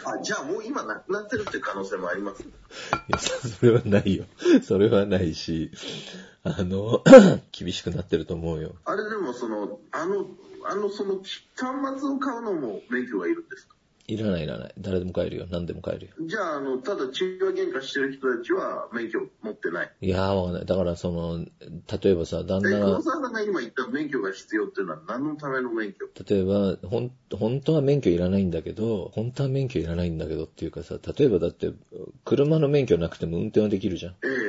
た。あ、じゃあもう今なくなってるって可能性もあります。いや、そそれはないよ。それはないし、あの、(coughs) 厳しくなってると思うよ。あれでもその、あの、あのその端末を買うのも免許がいるんですか？いらないいらない。誰でも買えるよ。何でも買えるよ。じゃあ、あの、ただ中華喧嘩してる人たちは免許持ってない。いやー、わかんない。だからその、例えばさ、旦で、那が、黒沢さんが今言った免許が必要っていうのは何のための免許？例えば、ほん、本当は免許いらないんだけど、本当は免許いらないんだけどっていうかさ、例えばだって、車の免許なくても運転はできるじゃん。ええ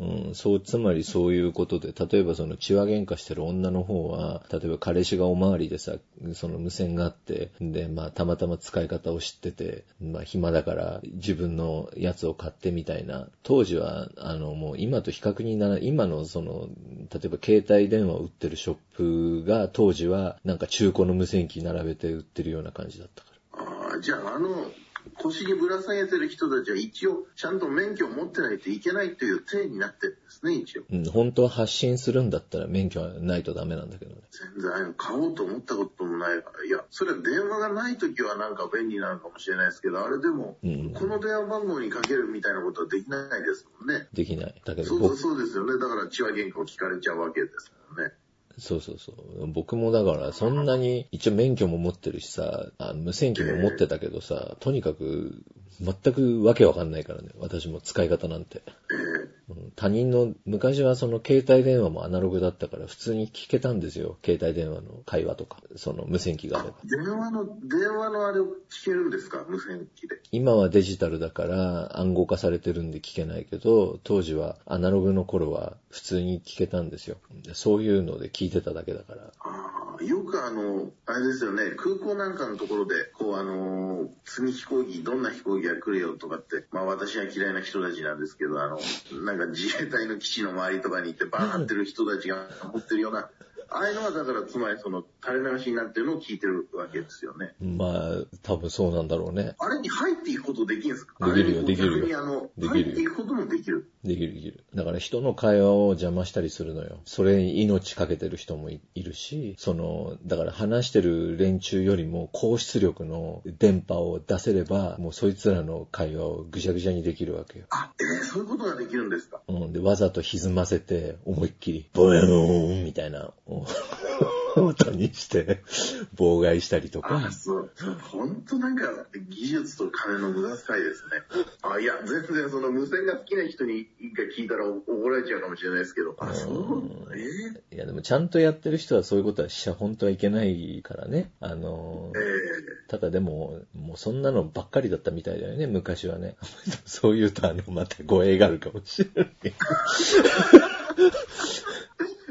うん、そう、つまりそういうことで、例えばその血話喧嘩してる女の方は、例えば彼氏がおまわりでさ、その無線があって、で、まあたまたま使い方を知ってて、まあ暇だから自分のやつを買ってみたいな。当時は、あのもう今と比較になら、今のその、例えば携帯電話を売ってるショップが当時はなんか中古の無線機並べて売ってるような感じだったから。ああ、じゃあ、あの、腰にぶら下げてる人たちは一応、ちゃんと免許を持ってないといけないという体になってるんですね、一応。うん、本当は発信するんだったら免許はないとダメなんだけどね。全然買おうと思ったこともないから。いや、それは電話がない時はなんか便利なのかもしれないですけど、あれでも、うんこの電話番号にかけるみたいなことはできないですもんね。できない。だけどそう僕そうですよね。だから血は喧嘩を聞かれちゃうわけですもんね。そうそうそう。僕もだから、そんなに、一応免許も持ってるしさ、あ無線機も持ってたけどさ、とにかく、全くわけわかんないからね。私も使い方なんて。他人の、昔はその携帯電話もアナログだったから普通に聞けたんですよ。携帯電話の会話とか、その無線機があれば。電話の、電話のあれを聞けるんですか？無線機で。今はデジタルだから暗号化されてるんで聞けないけど、当時はアナログの頃は普通に聞けたんですよ。でそういうので聞いてただけだから。ああ、よくあの、あれですよね、空港なんかのところで、こうあの、次飛行機、どんな飛行機が来るよとかって、まあ私は嫌いな人たちなんですけど、あの、なんか自衛隊の基地の周りとかに行ってバーンってる人たちが持ってるような、ああいうのはだからつまりその垂れ流しになってるのを聞いてるわけですよね。まあ、多分そうなんだろうね。あれに入っていくことできるんですか？できるよできるよできるよ入っていくこともできる。できるできる。だから人の会話を邪魔したりするのよ。それに命かけてる人もいいるし、その、だから話してる連中よりも高出力の電波を出せれば、もうそいつらの会話をぐちゃぐちゃにできるわけよ。あ、えー、そういうことができるんですか？うん。で、わざと歪ませて、思いっきり、ボヤノーンみたいな、(laughs) 音にして、妨害したりとあか、そう。本当なんか、技術と金の無駄遣いですね。あ、いや、全然その無線が好きな人に一回聞いたら怒られちゃうかもしれないですけど。あ、そうええいやでもちゃんとやってる人はそういうことはしちゃ本当はいけないからね。あのええただでも、もうそんなのばっかりだったみたいだよね、昔はね。(laughs) そういうとあの、また語弊があるかもしれない。(laughs)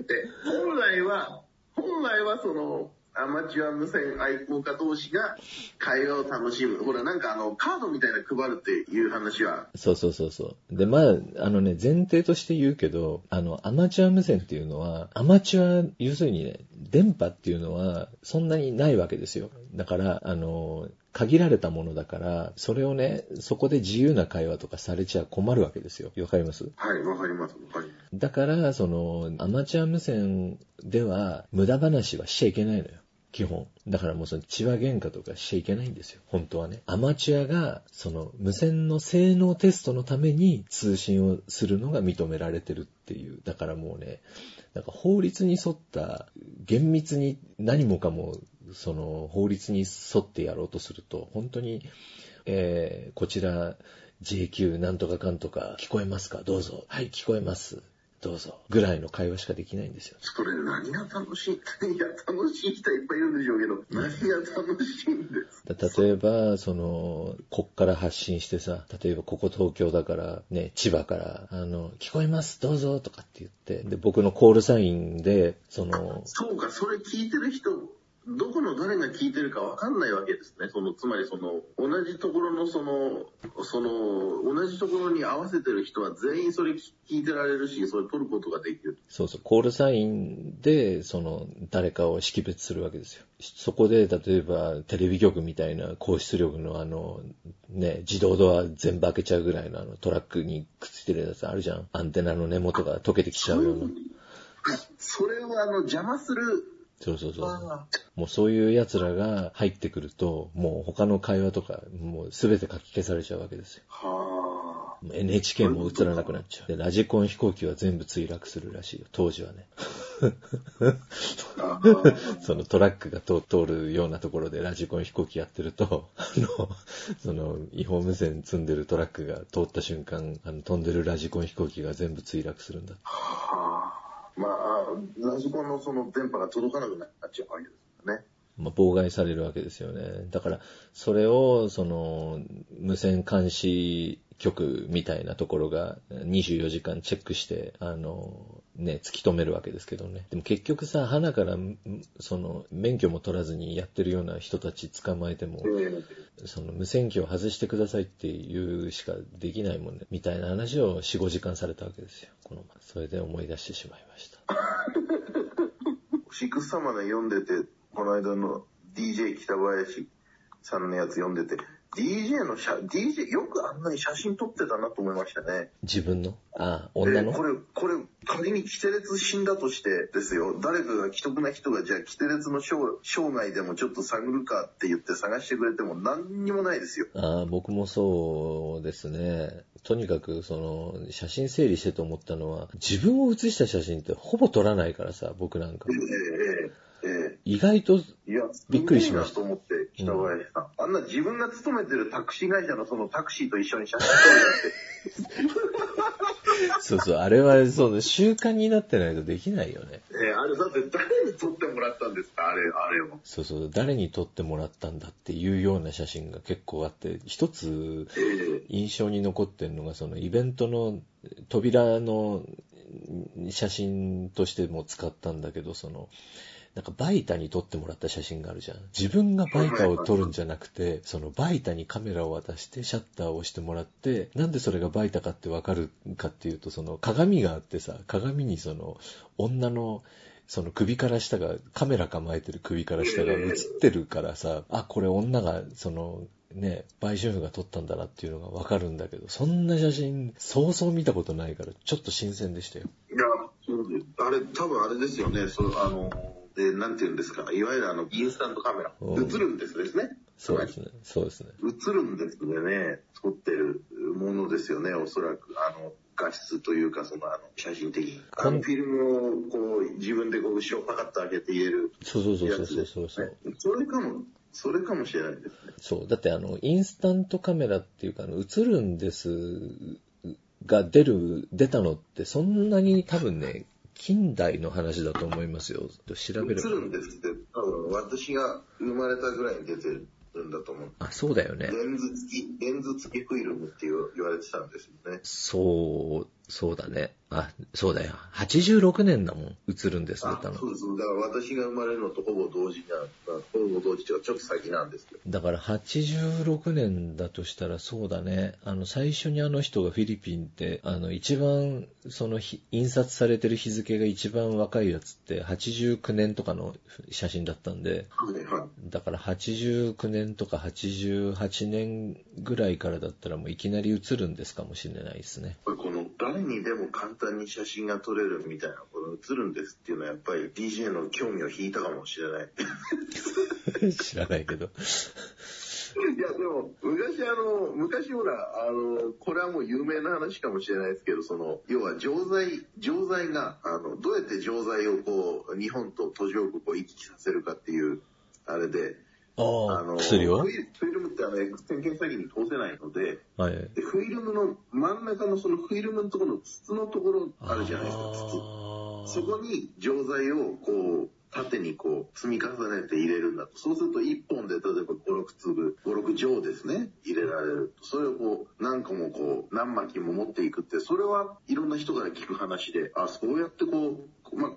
で、本来は、本来はその、アマチュア無線愛好家同士が会話を楽しむ。ほら、なんかあの、カードみたいな配るっていう話は、そうそうそうそう。で、まあ、あのね、前提として言うけど、あの、アマチュア無線っていうのは、アマチュア、要するにね、電波っていうのは、そんなにないわけですよ。だから、あの、限られたものだから、それをね、そこで自由な会話とかされちゃ困るわけですよ。わかります？はい、わかります、わかります。だから、その、アマチュア無線では、無駄話はしちゃいけないのよ。基本。だからもうその血話喧嘩とかしちゃいけないんですよ。本当はね。アマチュアが、その無線の性能テストのために通信をするのが認められてるっていう。だからもうね、なんか法律に沿った、厳密に何もかも、その法律に沿ってやろうとすると、本当に、えー、こちら、JQ なんとかかんとか聞こえますか？どうぞ。はい、聞こえます。どうぞ。ぐらいの会話しかできないんですよ。それ何が楽しい？いや、楽しい？人いっぱいいるんでしょうけど、何が楽しいんです？だ例えば、その、こっから発信してさ、例えばここ東京だから、ね、千葉から、あの、聞こえます、どうぞ、とかって言って、で、僕のコールサインで、その、そうか、それ聞いてる人、どこの誰が聞いてるかわかんないわけですね。その、つまりその、同じところのその、その、同じところに合わせてる人は全員それ聞いてられるし、それ取ることができる。そうそう、コールサインで、その、誰かを識別するわけですよ。そこで、例えば、テレビ局みたいな高出力のあの、ね、自動ドア全部開けちゃうぐらいのあの、トラックにくっついてるやつあるじゃん。アンテナの根元が溶けてきちゃうような。それをあの、邪魔する。そうそうそう。あもうそういう奴らが入ってくると、もう他の会話とか、もうすべて書き消されちゃうわけですよ。は NHK も映らなくなっちゃう。で、ラジコン飛行機は全部墜落するらしいよ、当時はね。(laughs) そのトラックが通通るようなところでラジコン飛行機やってると、あの、その、違法無線積んでるトラックが通った瞬間、あの、飛んでるラジコン飛行機が全部墜落するんだ。はあまあ、ラジコンのその電波が届かなくなっちゃうわけですよね。まあ、妨害されるわけですよね。だから、それを、その、無線監視局みたいなところが24時間チェックして、あの、ね、突き止めるわけですけどね。でも結局さ、花から、んその、免許も取らずにやってるような人たち捕まえても、その無線機を外してくださいっていうしかできないもんね、みたいな話を4、5時間されたわけですよ。この前。それで思い出してしまいました。シックスサマーで読んでて、この間の DJ 北林さんのやつ読んでて、DJ の写、DJ よくあんなに写真撮ってたなと思いましたね。自分の？ああ、女の？えーこれ、これ、仮にキテレツ死んだとしてですよ、誰かが既得な人が、じゃあキテレツの生生涯でもちょっと探るかって言って探してくれても何にもないですよ。ああ、僕もそうですね。とにかく、その、写真整理してと思ったのは、自分を写した写真ってほぼ撮らないからさ、僕なんかえ。ええええ意外と、びっくりしましたすごいなと思って、北林さん。あんな自分が勤めてるタクシー会社のそのタクシーと一緒に写真撮るなんて、(laughs) そうそう、あれは、その、習慣になってないとできないよね。えーあれだって誰に撮ってもらったんですか？あれ、あれを。そうそう、誰に撮ってもらったんだっていうような写真が結構あって、一つええ印象に残ってるのが、そのイベントの扉の写真としても使ったんだけど、その、なんかバイタに撮ってもらった写真があるじゃん。自分がバイタを撮るんじゃなくて、そのバイタにカメラを渡してシャッターを押してもらって、なんでそれがバイタかってわかるかっていうと、その鏡があってさ、鏡にその女のその首から下が、カメラ構えてる首から下が映ってるからさ、あ、これ女が、その、ね、売春婦が撮ったんだなっていうのがわかるんだけど、そんな写真、そうそう見たことないから、ちょっと新鮮でしたよ。いや、あれ、多分あれですよね。そう、あの、で、なんて言うんですか？いわゆるあの、インスタントカメラ。うん映るんですですね。そうですね。そうですね。映るんですでね、撮ってるものですよね、おそらく。あの、画質というか、その、あの、写真的に。あの、フィルムを、こう、自分でこう、後ろパカッと開けて入れるそうそうそうそうそうそう。ね。それかも、それかもしれないですね。そう。だってあの、インスタントカメラっていうか、あの、映るんですが出る、出たのってそんなに多分ね、近代の話だと思いますよ。調べれば。映るんですって、多分私が生まれたぐらいに出てるんだと思う。あ、そうだよね。レンズ付き、レンズ付きフィルムって言わ言われてたんですよね。そう、そうだね。あ、そうだよ。86年だもん。映るんです。あそうです。だから私が生まれるのとほぼ同時な、ほぼ同時というかちょっと先なんですけど。だから86年だとしたらそうだね。あの、最初にあの人がフィリピンって、あの、一番、そのひ、印刷されてる日付が一番若いやつって89年とかの写真だったんで、はいはい。だから89年とか88年ぐらいからだったらもういきなり映るんですかもしれないですね。この誰にでも簡単に写真が撮れるみたいな、この映るんですっていうのはやっぱり DJ の興味を引いたかもしれない。(laughs) 知らないけど。いや、でも、昔あの、昔ほら、あの、これはもう有名な話かもしれないですけど、その、要は錠剤、錠剤が、あの、どうやって錠剤をこう、日本と途上国を行き来させるかっていう、あれで、あの、薬をフィルムってあの、X 線検査機に通せないので、はい。で、フィルムの真ん中のそのフィルムのところの筒のところあるじゃないですか、筒。そこに錠剤をこう、縦にこう、積み重ねて入れるんだと。そうすると1本で例えば5、6粒、5、6錠ですね、入れられる。それをこう、何個もこう、何巻きも持っていくって、それはいろんな人から聞く話で、あ、そうやってこう、まあ、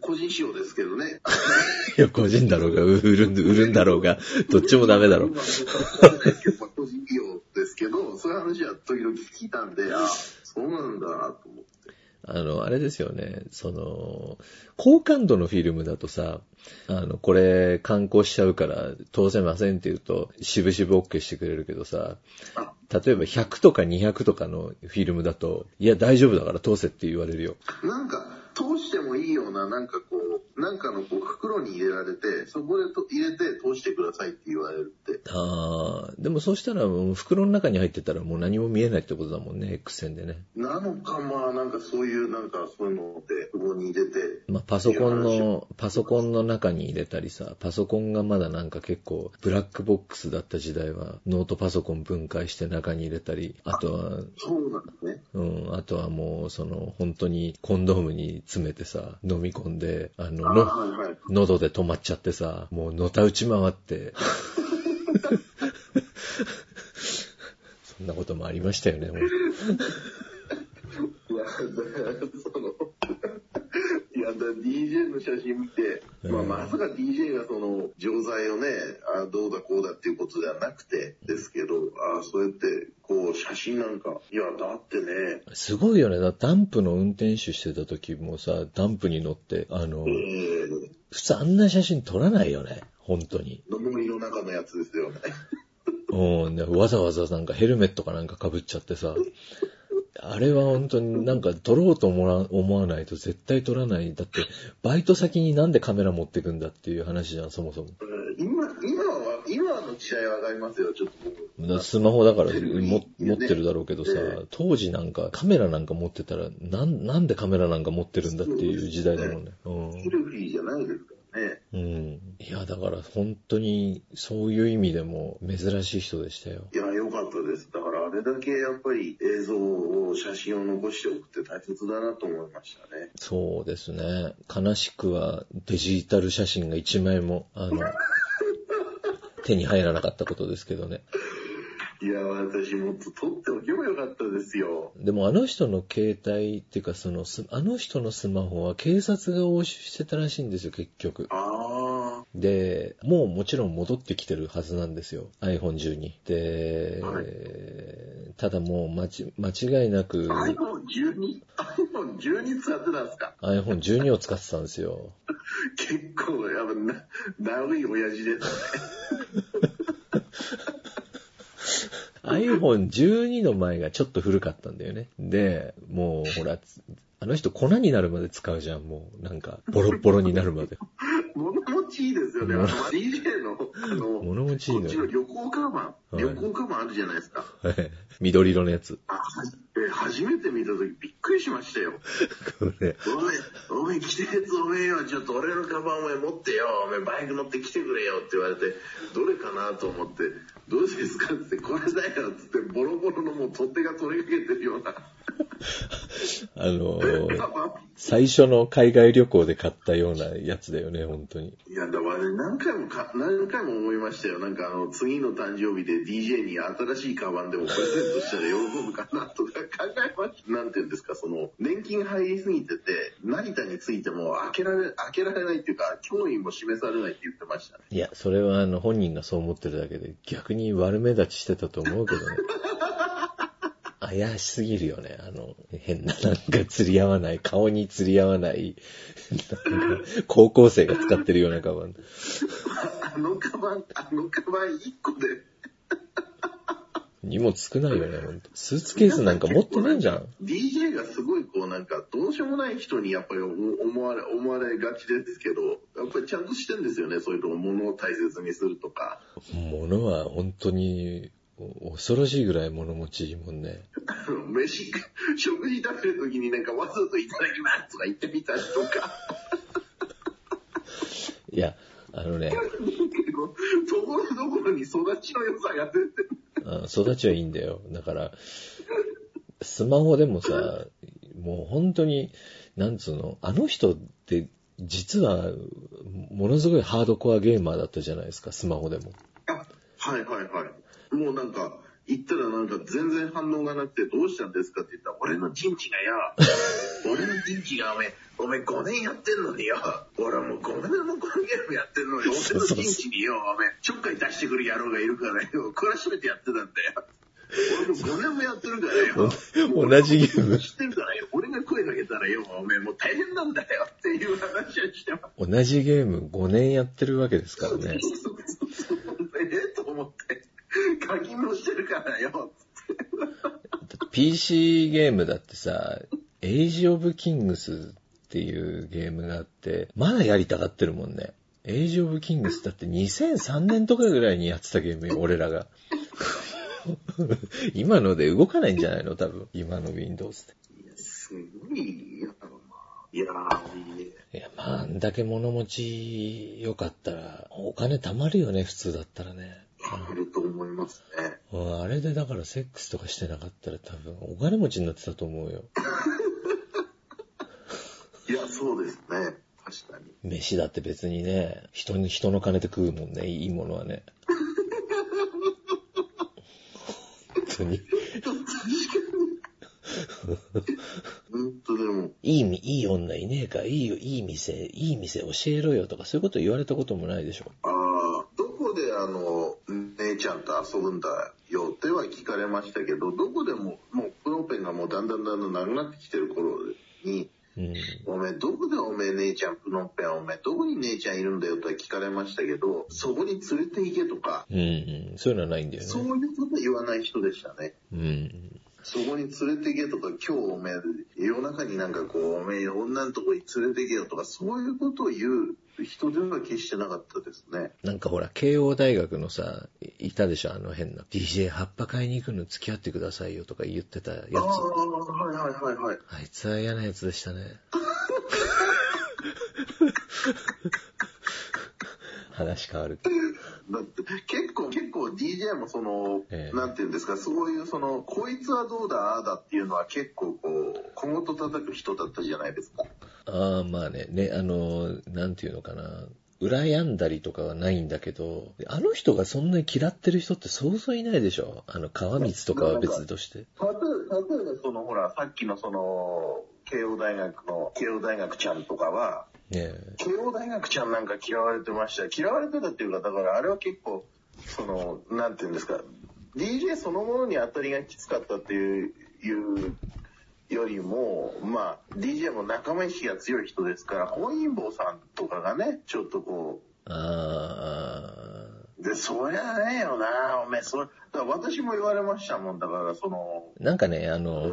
個人仕様ですけどね。(laughs) いや、個人だろうが、売るん、売るんだろうが、どっちもダメだろう。まあまあ個人利用ですけど、そういう話は時々聞いたんで、あ、そうなんだなと思って。あの、あれですよね、その、高感度のフィルムだとさ、あの、これ、観光しちゃうから通せませんって言うと、渋々 OK してくれるけどさ、あ、例えば100とか200とかのフィルムだと、いや、大丈夫だから通せって言われるよ。なんか、通してもいいような、なんかこう、なんかのこう袋に入れられて、そこでと入れて通してくださいって言われるって。ああ、でもそうしたらもう袋の中に入ってたらもう何も見えないってことだもんね、X 線でね。なのか、まあなんかそういう、なんかそういうので、ここに入れて、まあ、パソコンの、パソコンの中に入れたりさ、パソコンがまだなんか結構ブラックボックスだった時代は、ノートパソコン分解して中に入れたり、あとは、そうなんですね。うん、あとはもう、その、本当にコンドームに詰めてさ、飲み込んで、あの、あのはいはい。喉で止まっちゃってさ、もうのた打ち回って、(laughs) そんなこともありましたよね、いや、(laughs) その、いや、だから DJ の写真見て、まあ、うんまさか DJ がその、錠剤をね、あどうだこうだっていうことではなくてですけど、あそうやって、こう、写真なんか、いや、だってね、すごいよね。だダンプの運転手してた時もさ、ダンプに乗って、あのえ、ー、普通あんな写真撮らないよね。本当に。の森の中のやつですよね。うん、ねわざわざなんかヘルメットかなんか被っちゃってさ。あれは本当になんか撮ろうと思わないと絶対撮らない。だって、バイト先になんでカメラ持ってくんだっていう話じゃん、そもそも。うん今、今は、今の時代はわかりますよ、ちょっとスマホだから持ってるだろうけどさええ、当時なんかカメラなんか持ってたら、なん、なんでカメラなんか持ってるんだっていう時代だもんね。うんセルフィーじゃないですからね。うん。いや、だから本当にそういう意味でも珍しい人でしたよ。いや、良かったです。だからあれだけやっぱり映像を、写真を残しておくって大切だなと思いましたね。そうですね。悲しくはデジタル写真が一枚も、あの、(laughs) 手に入らなかったことですけどね。いや、私もっと撮っておけばよかったですよ。でもあの人の携帯っていうかそのス、あの人のスマホは警察が押収してたらしいんですよ、結局。あで、もうもちろん戻ってきてるはずなんですよ。iPhone12。で、はいただもう間ち間違いなくあ。iPhone12?iPhone12 使ってたんですか？iPhone12 を使ってたんですよ。(laughs) 結構、やっぱな、(laughs) 長い親父ですね。(laughs) iPhone12 の前がちょっと古かったんだよね。で、もうほら、つあの人粉になるまで使うじゃん、もう。なんか、ボロッボロになるまで。(laughs) 物持ちいいですよね。あの DJ の、あの、物持ちいいのよ。こっちの旅行カバン、はい旅行カバンあるじゃないですか。はい緑色のやつ。あはえ初めて見た時びっくりしましたよ。これ、お前、お前来てやつおめえよ、ちょっと俺のカバンお前持ってよ、お前バイク乗って来てくれよって言われて、どれかなと思って、どうですかって、これだよっつって、ボロボロのもう取っ手が取りかけてるようなあのー。最初の海外旅行で買ったようなやつだよね、本当に。いや、だからね、何回もか、何回も思いましたよ。なんかあの、次の誕生日で DJ に新しいカバンでもプレゼントしたら喜ぶかなとか考えました。なんていうんですか、その、年金入りすぎてて、成田についても開けられ、開けられないっていうか、脅威も示されないって言ってましたね。いや、それはあの、本人がそう思ってるだけで、逆に悪目立ちしてたと思うけどね。怪しすぎるよね。あの、変な、なんか釣り合わない、顔に釣り合わない、なんか高校生が使ってるようなカバン。(laughs) あのカバン、あのカバン1個で、荷物少ないよね、ほんと。スーツケースなんか持ってないじゃん。DJ がすごいこうなんか、どうしようもない人にやっぱり思われ、思われがちですけど、やっぱりちゃんとしてんですよね、そういうとこ、物を大切にするとか。物は本当に、お恐ろしいぐらい物持ちいいもんね。あの飯、(laughs) 食事食べるときになんかわざといただきますとか言ってみたりとか、いや、あのね、ところどころに育ちの良さが出てる。あ育ちはいいんだよ。だから、スマホでもさ、もう本当に、なんつうの、あの人って、実は、ものすごいハードコアゲーマーだったじゃないですか、スマホでも。あ、はいはいはい。もうなんか、言ったらなんか全然反応がなくてどうしたんですかって言ったら、俺のチンチがよ、俺のチンチがおめえ、おめえ5年やってんのによ、俺もう5年もこのゲームやってんのに、俺のチンチによ、おめえ、ちょっかい出してくる野郎がいるからよ、懲らしめてやってたんだよ。俺も5年もやってるからよ。同じゲーム知ってるからよ。俺が声かけたらよ、おめえもう大変なんだよっていう話をしてます。同じゲーム5年やってるわけですからね。ええと思って、課金もしてるからよ。PC ゲームだってさ、エイジオブキングスっていうゲームがあって、まだやりたがってるもんね。エイジオブキングスだって2003年とかぐらいにやってたゲームよ、俺らが。(laughs) 今ので動かないんじゃないの？多分。今の Windows って。いや、すごい、や。いや。いや、まあ、あんだけ物持ち良かったら、お金貯まるよね、普通だったらね。あると思いますね。うんあれでだからセックスとかしてなかったら多分お金持ちになってたと思うよ。いや、そうですね。確かに。飯だって別にね、人に、人の金で食うもんね、いいものはね。(laughs) 本当に。ほんとでも、いいみ、いい女いねえか、いいよ、いい店、いい店教えろよとか、そういうこと言われたこともないでしょ。ああ、どこであの、姉ちゃんと遊ぶんだよっては聞かれましたけど、どこでも、もうプロペンがもうだんだんだんだんなくなってきてる頃に、うん。おめえ、どこでおめえ姉ちゃん、プノンペン、おめえ、どこに姉ちゃんいるんだよとは聞かれましたけど、そこに連れて行けとか、うん、うん。そういうのはないんだよそうね。いうこと言わない人でしたね。うん。そこに連れて行けとか、今日おめえ、夜中になんかこう、おめえ、女のとこに連れて行けよとか、そういうことを言う人では決してなかったですね。なんかほら、慶応大学のさ、いいたでしょ、あの変な。DJ 葉っぱ買いに行くの付き合ってくださいよとか言ってたやつ。ああ、はいはいはいはい。あいつは嫌なやつでしたね。(laughs) 話変わる。だって結構結構 DJ もその、ええなんていうんですかそういうそのこいつはどうだああだっていうのは結構こう小言叩く人だったじゃないですかああ、まあね、ね、あの、なんていうのかな。羨んだりとかはないんだけど、あの人がそんなに嫌ってる人ってそうそういないでしょあの、川光とかは別として。例えば例えばそのほらさっきのその慶応大学の慶応大学ちゃんとかはね慶応大学ちゃんなんか嫌われてました。よ嫌われてたっていうかだからあれは結構そのなんていうんですか。DJ そのものに当たりがきつかったっていういうよりもまあ DJ も仲間意識が強い人ですから本因坊さんとかがねちょっとこあうでそりゃねえよな。おめえそれ私も言われましたもん。だからそのあ、なんかね、あの、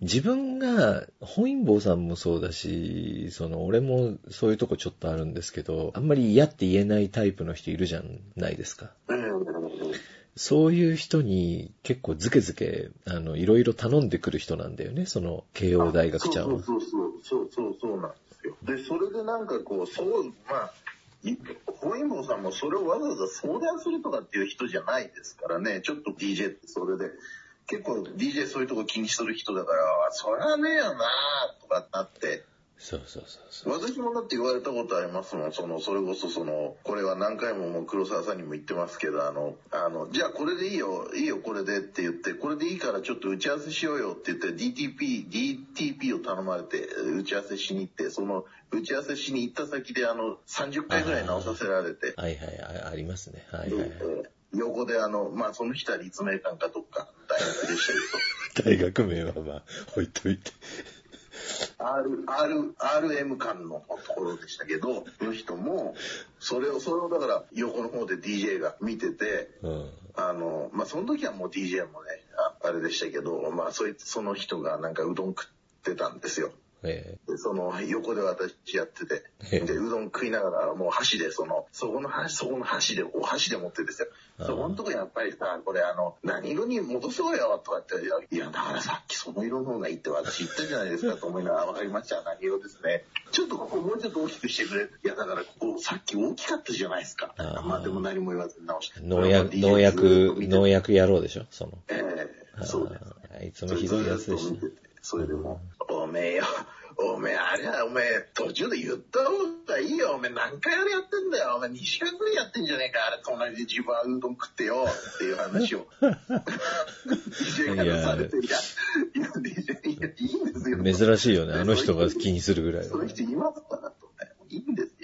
自分が、本因坊さんもそうだし、その、俺もそういうとこちょっとあるんですけど、あんまり嫌って言えないタイプの人いるじゃないですか。ええそういう人に結構ズケズケ、あの、いろいろ頼んでくる人なんだよね、その、慶応大学ちゃんは。そうそうそうそうそうそうなんですよ。でそれでなんかこうそうまあい本因坊さんもそれをわざわざ相談するとかっていう人じゃないですからね。ちょっと DJ ってそれで。結構 DJ そういうとこ気にする人だからそりゃねえよなとかなって。そうそうそうそう。私もだって言われたことありますもんそのそれこそそのこれは何回ももう黒沢さんにも言ってますけどあのあのじゃあこれでいいよいいよこれでって言ってこれでいいからちょっと打ち合わせしようよって言って DTP DTP を頼まれて打ち合わせしに行ってその打ち合わせしに行った先であの30回ぐらい直させられてはいはい、あありますね。はいではいはい。横であのまあその人は立命館かどっか大学でしたけど (laughs) 大学名はまあ、置いといて。R、R、RM 間のところでしたけど、その人も、それを、それをだから横の方で DJ が見てて、うん。あの、まあ、その時はもう DJ もね、ああれでしたけど、まあ、そいつ、その人がなんかうどん食ってたんですよ。えでその横で私やってて、ええで、うどん食いながらもう箸で、その、そこの箸、そこの箸で、お箸で持ってですよ。そこのとこやっぱりさ、これあの、何色に戻そうよとかって、いや、いやだからさっきその色の方がいいって私言ったじゃないですかと思いながら、(laughs) わかりました、何色ですね。ちょっとここもうちょっと大きくしてくれ。いや、だからここさっき大きかったじゃないですか。ああまあでも何も言わずに直して。農薬、農薬農薬野郎でしょその。ええそうです。あーあいつもひどいやつでし。それでも、おめえよ、おめえ、あれはおめえ、途中で言った方がいいよ。おめえ何回あれやってんだよ。おめえ2時間くらいやってんじゃねえか。あれ隣で自分はうどん食ってよ。っていう話を。DJ がされて、いや、いや、DJ、いや、いいんですよ。珍しいよね。あの人が気にするぐらいはそういう人いますからとね。いいんです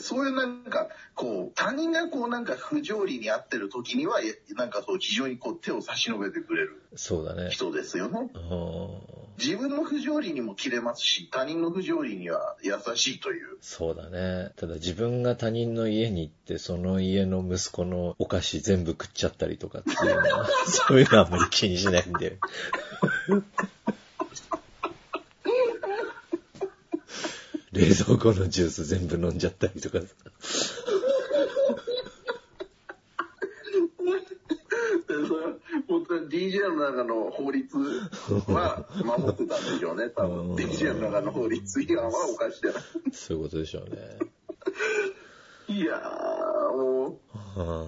そういうなんか、こう、他人がこうなんか不条理にあってる時には、えなんかそう非常にこう手を差し伸べてくれるそうだね。人ですよね。うん自分の不条理にも切れますし、他人の不条理には優しいという。そうだね。ただ自分が他人の家に行って、その家の息子のお菓子全部食っちゃったりとかっていうのは、(laughs) そういうのはあんまり気にしないんで。冷蔵庫のジュース全部飲んじゃったりとかさ。DJ の中の法律は守ってたんでしょうね、多分。うん DJ の中の法律違反は犯してない。そういうことでしょうね。いやー、もは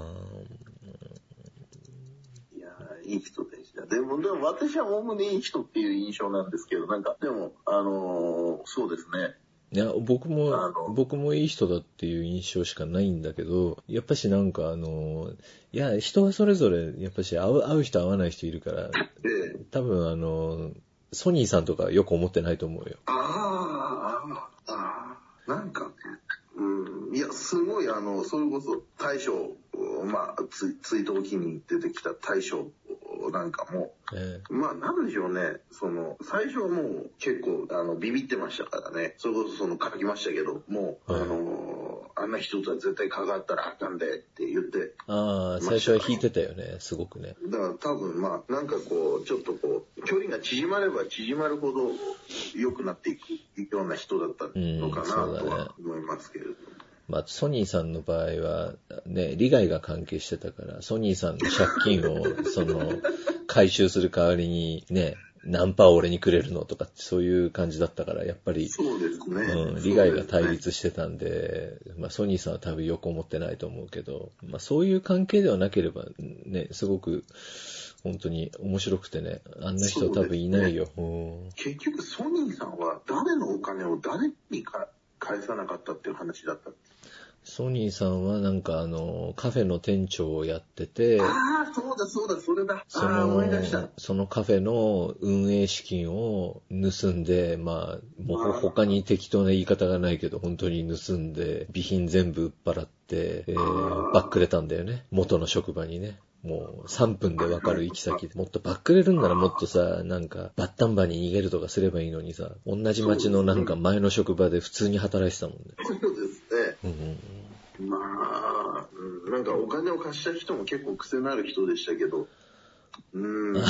う、いやー、いい人でした。でも、でも私はおおむねいい人っていう印象なんですけど、なんか、でも、あのーそうですね。いや、僕あもの、僕もいい人だっていう印象しかないんだけど、やっぱしなんかあの、いや、人はそれぞれ、やっぱし会う会う人会わない人いるから、で、多分あの、ソニーさんとかよく思ってないと思うよ。あー、あー、なんか、うん、いや、すごい、あの、それこそ大将、まあ、つ追悼期に出てきた大将なんかも、えまあ、なんでしょうね。その、最初はもう結構、あの、ビビってましたからね。それこそその書きましたけど、もう、はいあの、あんな人とは絶対関わったらあかんでって言って、ああ、最初は弾いてたよね、すごくね。だから多分まあ、なんかこう、ちょっとこう、距離が縮まれば縮まるほど良くなっていくような人だったのかなとは思いますけれども。まあ、ソニーさんの場合は、ね、利害が関係してたから、ソニーさんの借金を、(laughs) その、回収する代わりに、ね、何パー俺にくれるのとか、そういう感じだったから、やっぱり、そうですね。うん、利害が対立してたんで、まあ、ソニーさんは多分よく思ってないと思うけど、まあ、そういう関係ではなければ、ね、すごく、本当に面白くてね、あんな人多分いないよ。うん結局ソニーさんは誰のお金を誰にか返さなかったっていう話だった。ソニーさんはなんかあの、カフェの店長をやってて、ああ、そうだそうだ、それだ。そああ、思い出のした。、そのカフェの運営資金を盗んで、まあ、もう他に適当な言い方がないけど、本当に盗んで、備品全部売っ払って、えー、バックれたんだよね。元の職場にね。もう3分でわかる行き先で。もっとバックれるんならもっとさ、なんか、バッタンバに逃げるとかすればいいのにさ、同じ町のなんか前の職場で普通に働いてたもんね。そうですね。うんうんまあ、うんなんかお金を貸した人も結構癖のある人でしたけど、うん。(laughs) い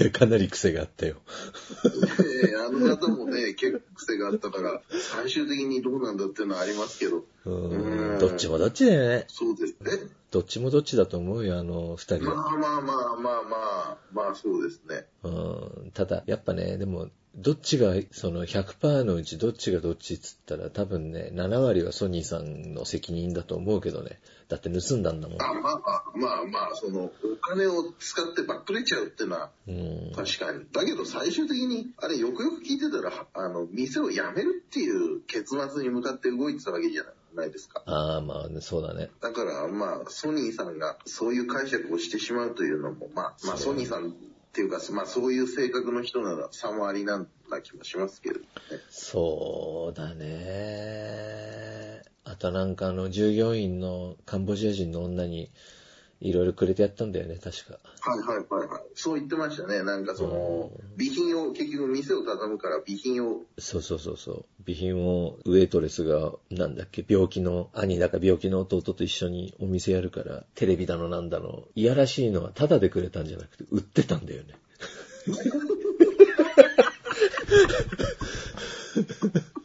や、かなり癖があったよ。ねあの方もね、結構癖があったから、最終的にどうなんだっていうのはありますけど、ううんん。どっちもどっちだよね。そうですね。どっちもどっちだと思うよ、あの二人まは。あまあまあまあまあ、まあそうですね。うん。ただ、やっぱね、でも、どっちが、その100%のうちどっちがどっちっつったら多分ね、7割はソニーさんの責任だと思うけどね。だって盗んだんだもん。あまあまあまあ、その、お金を使ってバックれちゃうっていうのはうん。確かに。だけど最終的に、あれよくよく聞いてたら、あの、店を辞めるっていう結末に向かって動いてたわけじゃないですか。ああ、まあね、そうだね。だから、まあ、ソニーさんがそういう解釈をしてしまうというのも、まあ、まあ、ソニーさんっていうか、まあ、そういう性格の人なら3割なんな気もしますけどね。そうだね。あとなんかあの、従業員のカンボジア人の女に、いろいろくれてやったんだよね、確か。はいはいはいはい。そう言ってましたね。なんかその、備品を、結局店を畳むから備品を、そうそうそうそう。備品をウェイトレスが、なんだっけ、病気の兄だか病気の弟と一緒にお店やるから、テレビだのなんだの、いやらしいのはタダでくれたんじゃなくて、売ってたんだよね。(laughs)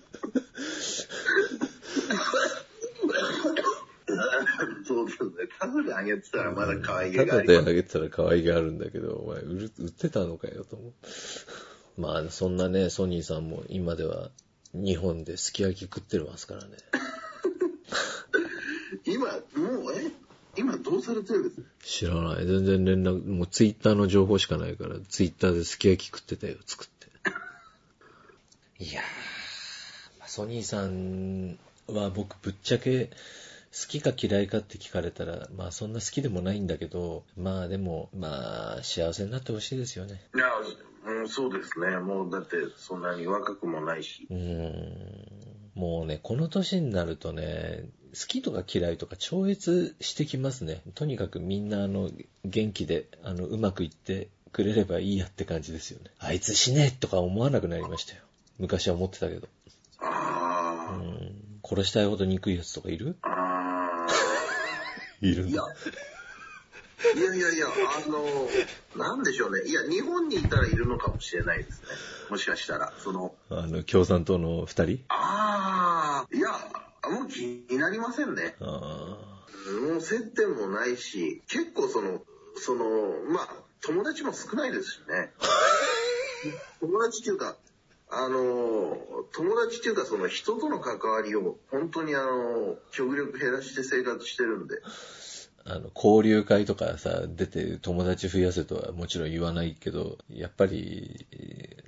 そうですね。タダであげてたらまだ可愛げタがあります。ダであげてたら可愛げあるんだけど、お前売る、売ってたのかよと思う。(laughs) まあ、そんなね、ソニーさんも今では日本ですき焼き食ってますからね。(laughs) 今、もう、え？今どうされてるんです？知らない。全然連絡、もうツイッターの情報しかないから、ツイッターですき焼き食ってたよ、作って。(laughs) いやー、まあソニーさんは僕ぶっちゃけ好きか嫌いかって聞かれたら、まあそんな好きでもないんだけど、まあでも、まあ幸せになってほしいですよね。いや、うん、そうですね。もうだってそんなに若くもないし。うーん。もうね、この年になるとね、好きとか嫌いとか超越してきますね。とにかくみんなあの、元気で、あの、うまくいってくれればいいやって感じですよね。あいつ死ねとか思わなくなりましたよ。昔は思ってたけど。うあん。殺したいほど憎いやつとかいる？あ、あいるあ、いや、いやいやいや、あの、なんでしょうね。いや、日本にいたらいるのかもしれないですね。もしかしたら、その、あの、共産党の二人？ああ、いや、もう気になりませんね。あもう接点もないし、結構その、その、まあ、友達も少ないですしね。(laughs) 友達っていうか、あの、友達っていうかその人との関わりを本当にあの、極力減らして生活してるんで。あの、交流会とかさ、出て友達増やせとはもちろん言わないけど、やっぱり、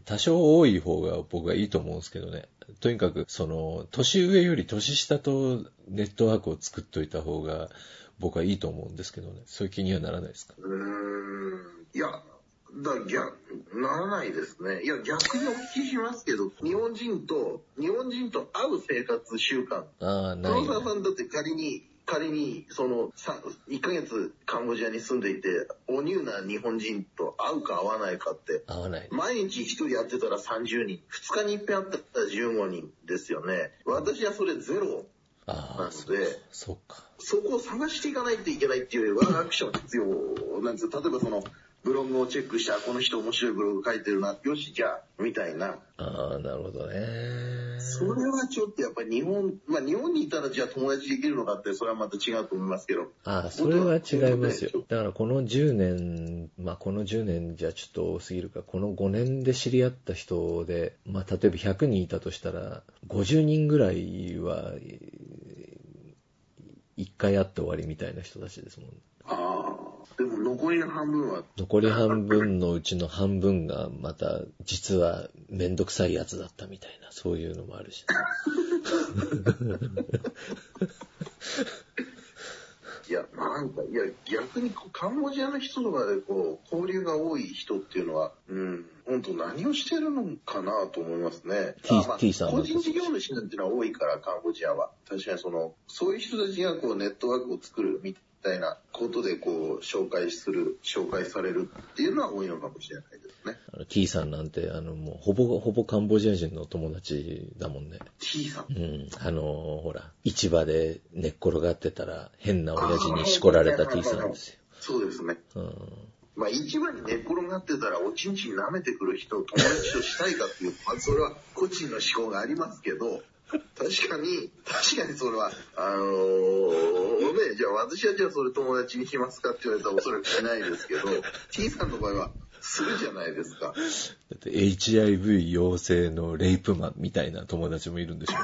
多少多い方が僕はいいと思うんですけどね。とにかく、その、年上より年下とネットワークを作っといた方が、僕はいいと思うんですけどね。そういう気にはならないですか？うーん、いや、だ逆、ならないですね。いや、逆にお聞きしますけど、日本人と、日本人と会う生活習慣。ああ、ない、黒沢さんだって仮に、仮に、その、さ1ヶ月カンボジアに住んでいて、おニューな日本人と会うか会わないかって、合わない。毎日一人やってたら30人、2日に一遍会ったら15人ですよね。私はそれゼロああ、なのそで、そっか。そこを探していかないといけないっていうワンアクション必要なんですよ。例えばその、ブログをチェックして、あ、この人面白いブログ書いてるな、よし、じゃあ、みたいな。ああ、なるほどね。それはちょっとやっぱり日本、まあ日本にいたらじゃあ友達できるのかって、それはまた違うと思いますけど。ああ、それは違いますよ。だからこの10年、まあこの10年じゃちょっと多すぎるか、この5年で知り合った人で、まあ例えば100人いたとしたら、50人ぐらいは、1回会って終わりみたいな人たちですもん。ああ、でも残りの半分は、残り半分のうちの半分がまた実はめんどくさいやつだったみたいな、そういうのもあるし。(laughs) いや、なんか、いや、逆にカンボジアの人とかでこう、交流が多い人っていうのは、うん、本当何をしてるのかなと思いますね。T- あまあ T さんは個人事業主なんていうのは多いから、カンボジアは。確かにその、そういう人たちがこう、ネットワークを作るみたいなことでこう、紹介する、紹介されるっていうのは多いのかもしれないですね。あの T さんなんて、あのもうほぼ、ほぼカンボジア人の友達だもんね。T さん？うん。あのほら、市場で寝っ転がってたら変な親父に叱られた T さんですよ。そうですね。うん。まあ、市場に寝っ転がってたら、おちんちん舐めてくる人を友達としたいかっていう、まあ、それは個人の思考がありますけど、確かに、確かにそれは、あのーね、じゃあ私はじゃあそれ友達にしますかって言われたらおそらくしないですけど、(laughs) T さんの場合は、するじゃないですか。だって HIV 陽性のレイプマンみたいな友達もいるんでしょ。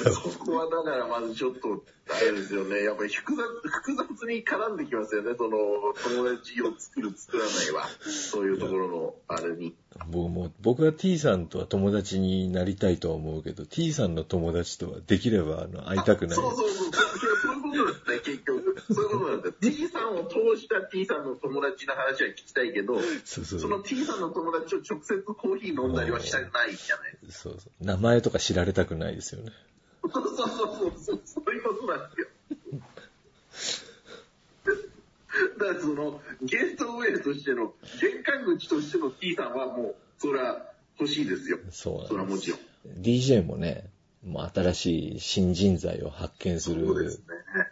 そこはだからまずちょっと、あれですよね。やっぱり複雑、複雑に絡んできますよね。その、友達を作る、作らないは。そういうところの、あれに。僕も、僕は T さんとは友達になりたいとは思うけど、T さんの友達とはできればあの会いたくない。そうそうそう。そういうことですね、結局。(laughs) そういうことなんですよ。T さんを通した T さんの友達の話は聞きたいけど、そうそうその T さんの友達を直接コーヒー飲んだりはしたくないじゃないですそうそう。名前とか知られたくないですよね。か。そうそうそうそう。そういうことなんですよ。だからその、ゲートウェイとしての、玄関口としての T さんはもう、それは欲しいですよ。そうなんそれはもちろん。DJ もね、もう新しい新人材を発見する、そうですね。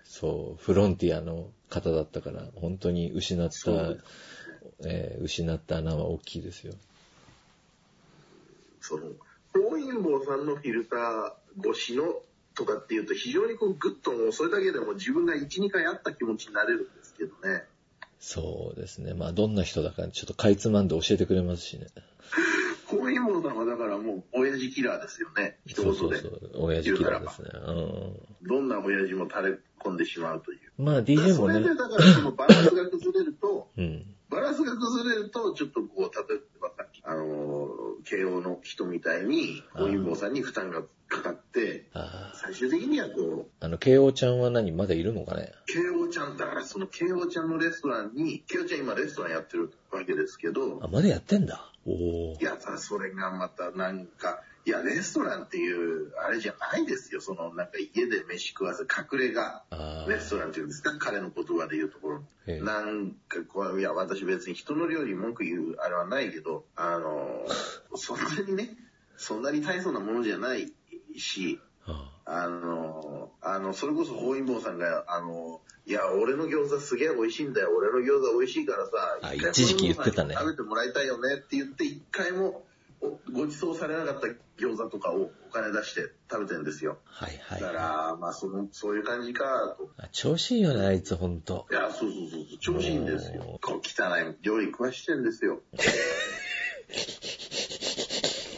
そう、フロンティアの方だったから、本当に失ったそうです、えー失った穴は大きいですよ。その、本因坊さんのフィルター越しのとかっていうと非常にこうグッともうそれだけでも自分が1、2回会った気持ちになれるんですけどね。そうですね。まあ、どんな人だか、ちょっとかいつまんで教えてくれますしね。本因坊さんはだからもう親父キラーですよね。一そうそ言で。うそう。親父キラーですね。うどんな親父も垂れ込んでしまうという。ん。まあ、DJ もねそれで、だからそのバランスが崩れると、うん。バランスが崩れると、ちょっとこう、例えばさっき、あのー、慶応の人みたいに、本因坊さんに負担がかかって。最終的にはこう、あの、慶応ちゃんは何まだいるのかね？慶応ちゃん、だからその慶応ちゃんのレストランに、慶応ちゃん今レストランやってるわけですけどあ、、まだやってんだ。おおい。や、さ、それがまたなんか、いや、レストランっていう、あれじゃないですよ。その、なんか家で飯食わせ、隠れ家、あレストランっていうんですか？彼の言葉で言うところ。ええなんかこう、いや、私別に人の料理文句言うあれはないけど、あの、そんなにね、そんなに大層なものじゃないし、あ。の、あの、それこそ法院坊さんが、あの、いや、俺の餃子すげえ美味しいんだよ。俺の餃子美味しいからさ、あ一時期言ってたね食べてもらいたいよねって言って、一回もおご馳走されなかった餃子とかをお金出して食べてるんですよ。はいはだかい。ら、まあ、その、そういう感じか、と。あ調子いいよね、あいつほんと。いや、そうそうそうそう、調子いいんですよ。こう汚い料理食わしてんですよ。(laughs)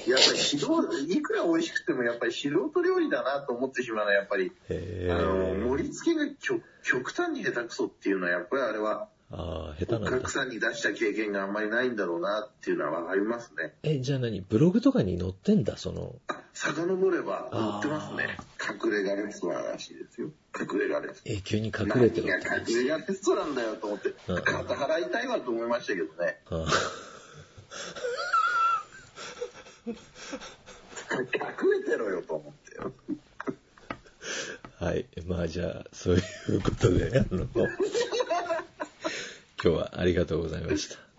やっぱり素人、いくら美味しくてもやっぱり素人料理だなと思ってしまうのはやっぱり、へあの、ー盛り付けが極極端に下手くそっていうのはやっぱりあれは、ああ、下手おなんだ客。さんに出した経験があんまりないんだろうなっていうのはわかりますね。え、じゃあ何？ブログとかに載ってんだ、その。あ、遡れば売ってますね。隠れ家レストランらしいですよ。隠れ家レストラン。永久に隠れてる何が隠れ家レストランだよと思って、うん肩払いたいわと思いましたけどね。あ隠れてろよと思ってよ。はい。まあじゃあ、そういうことで、あの、今日はありがとうございました。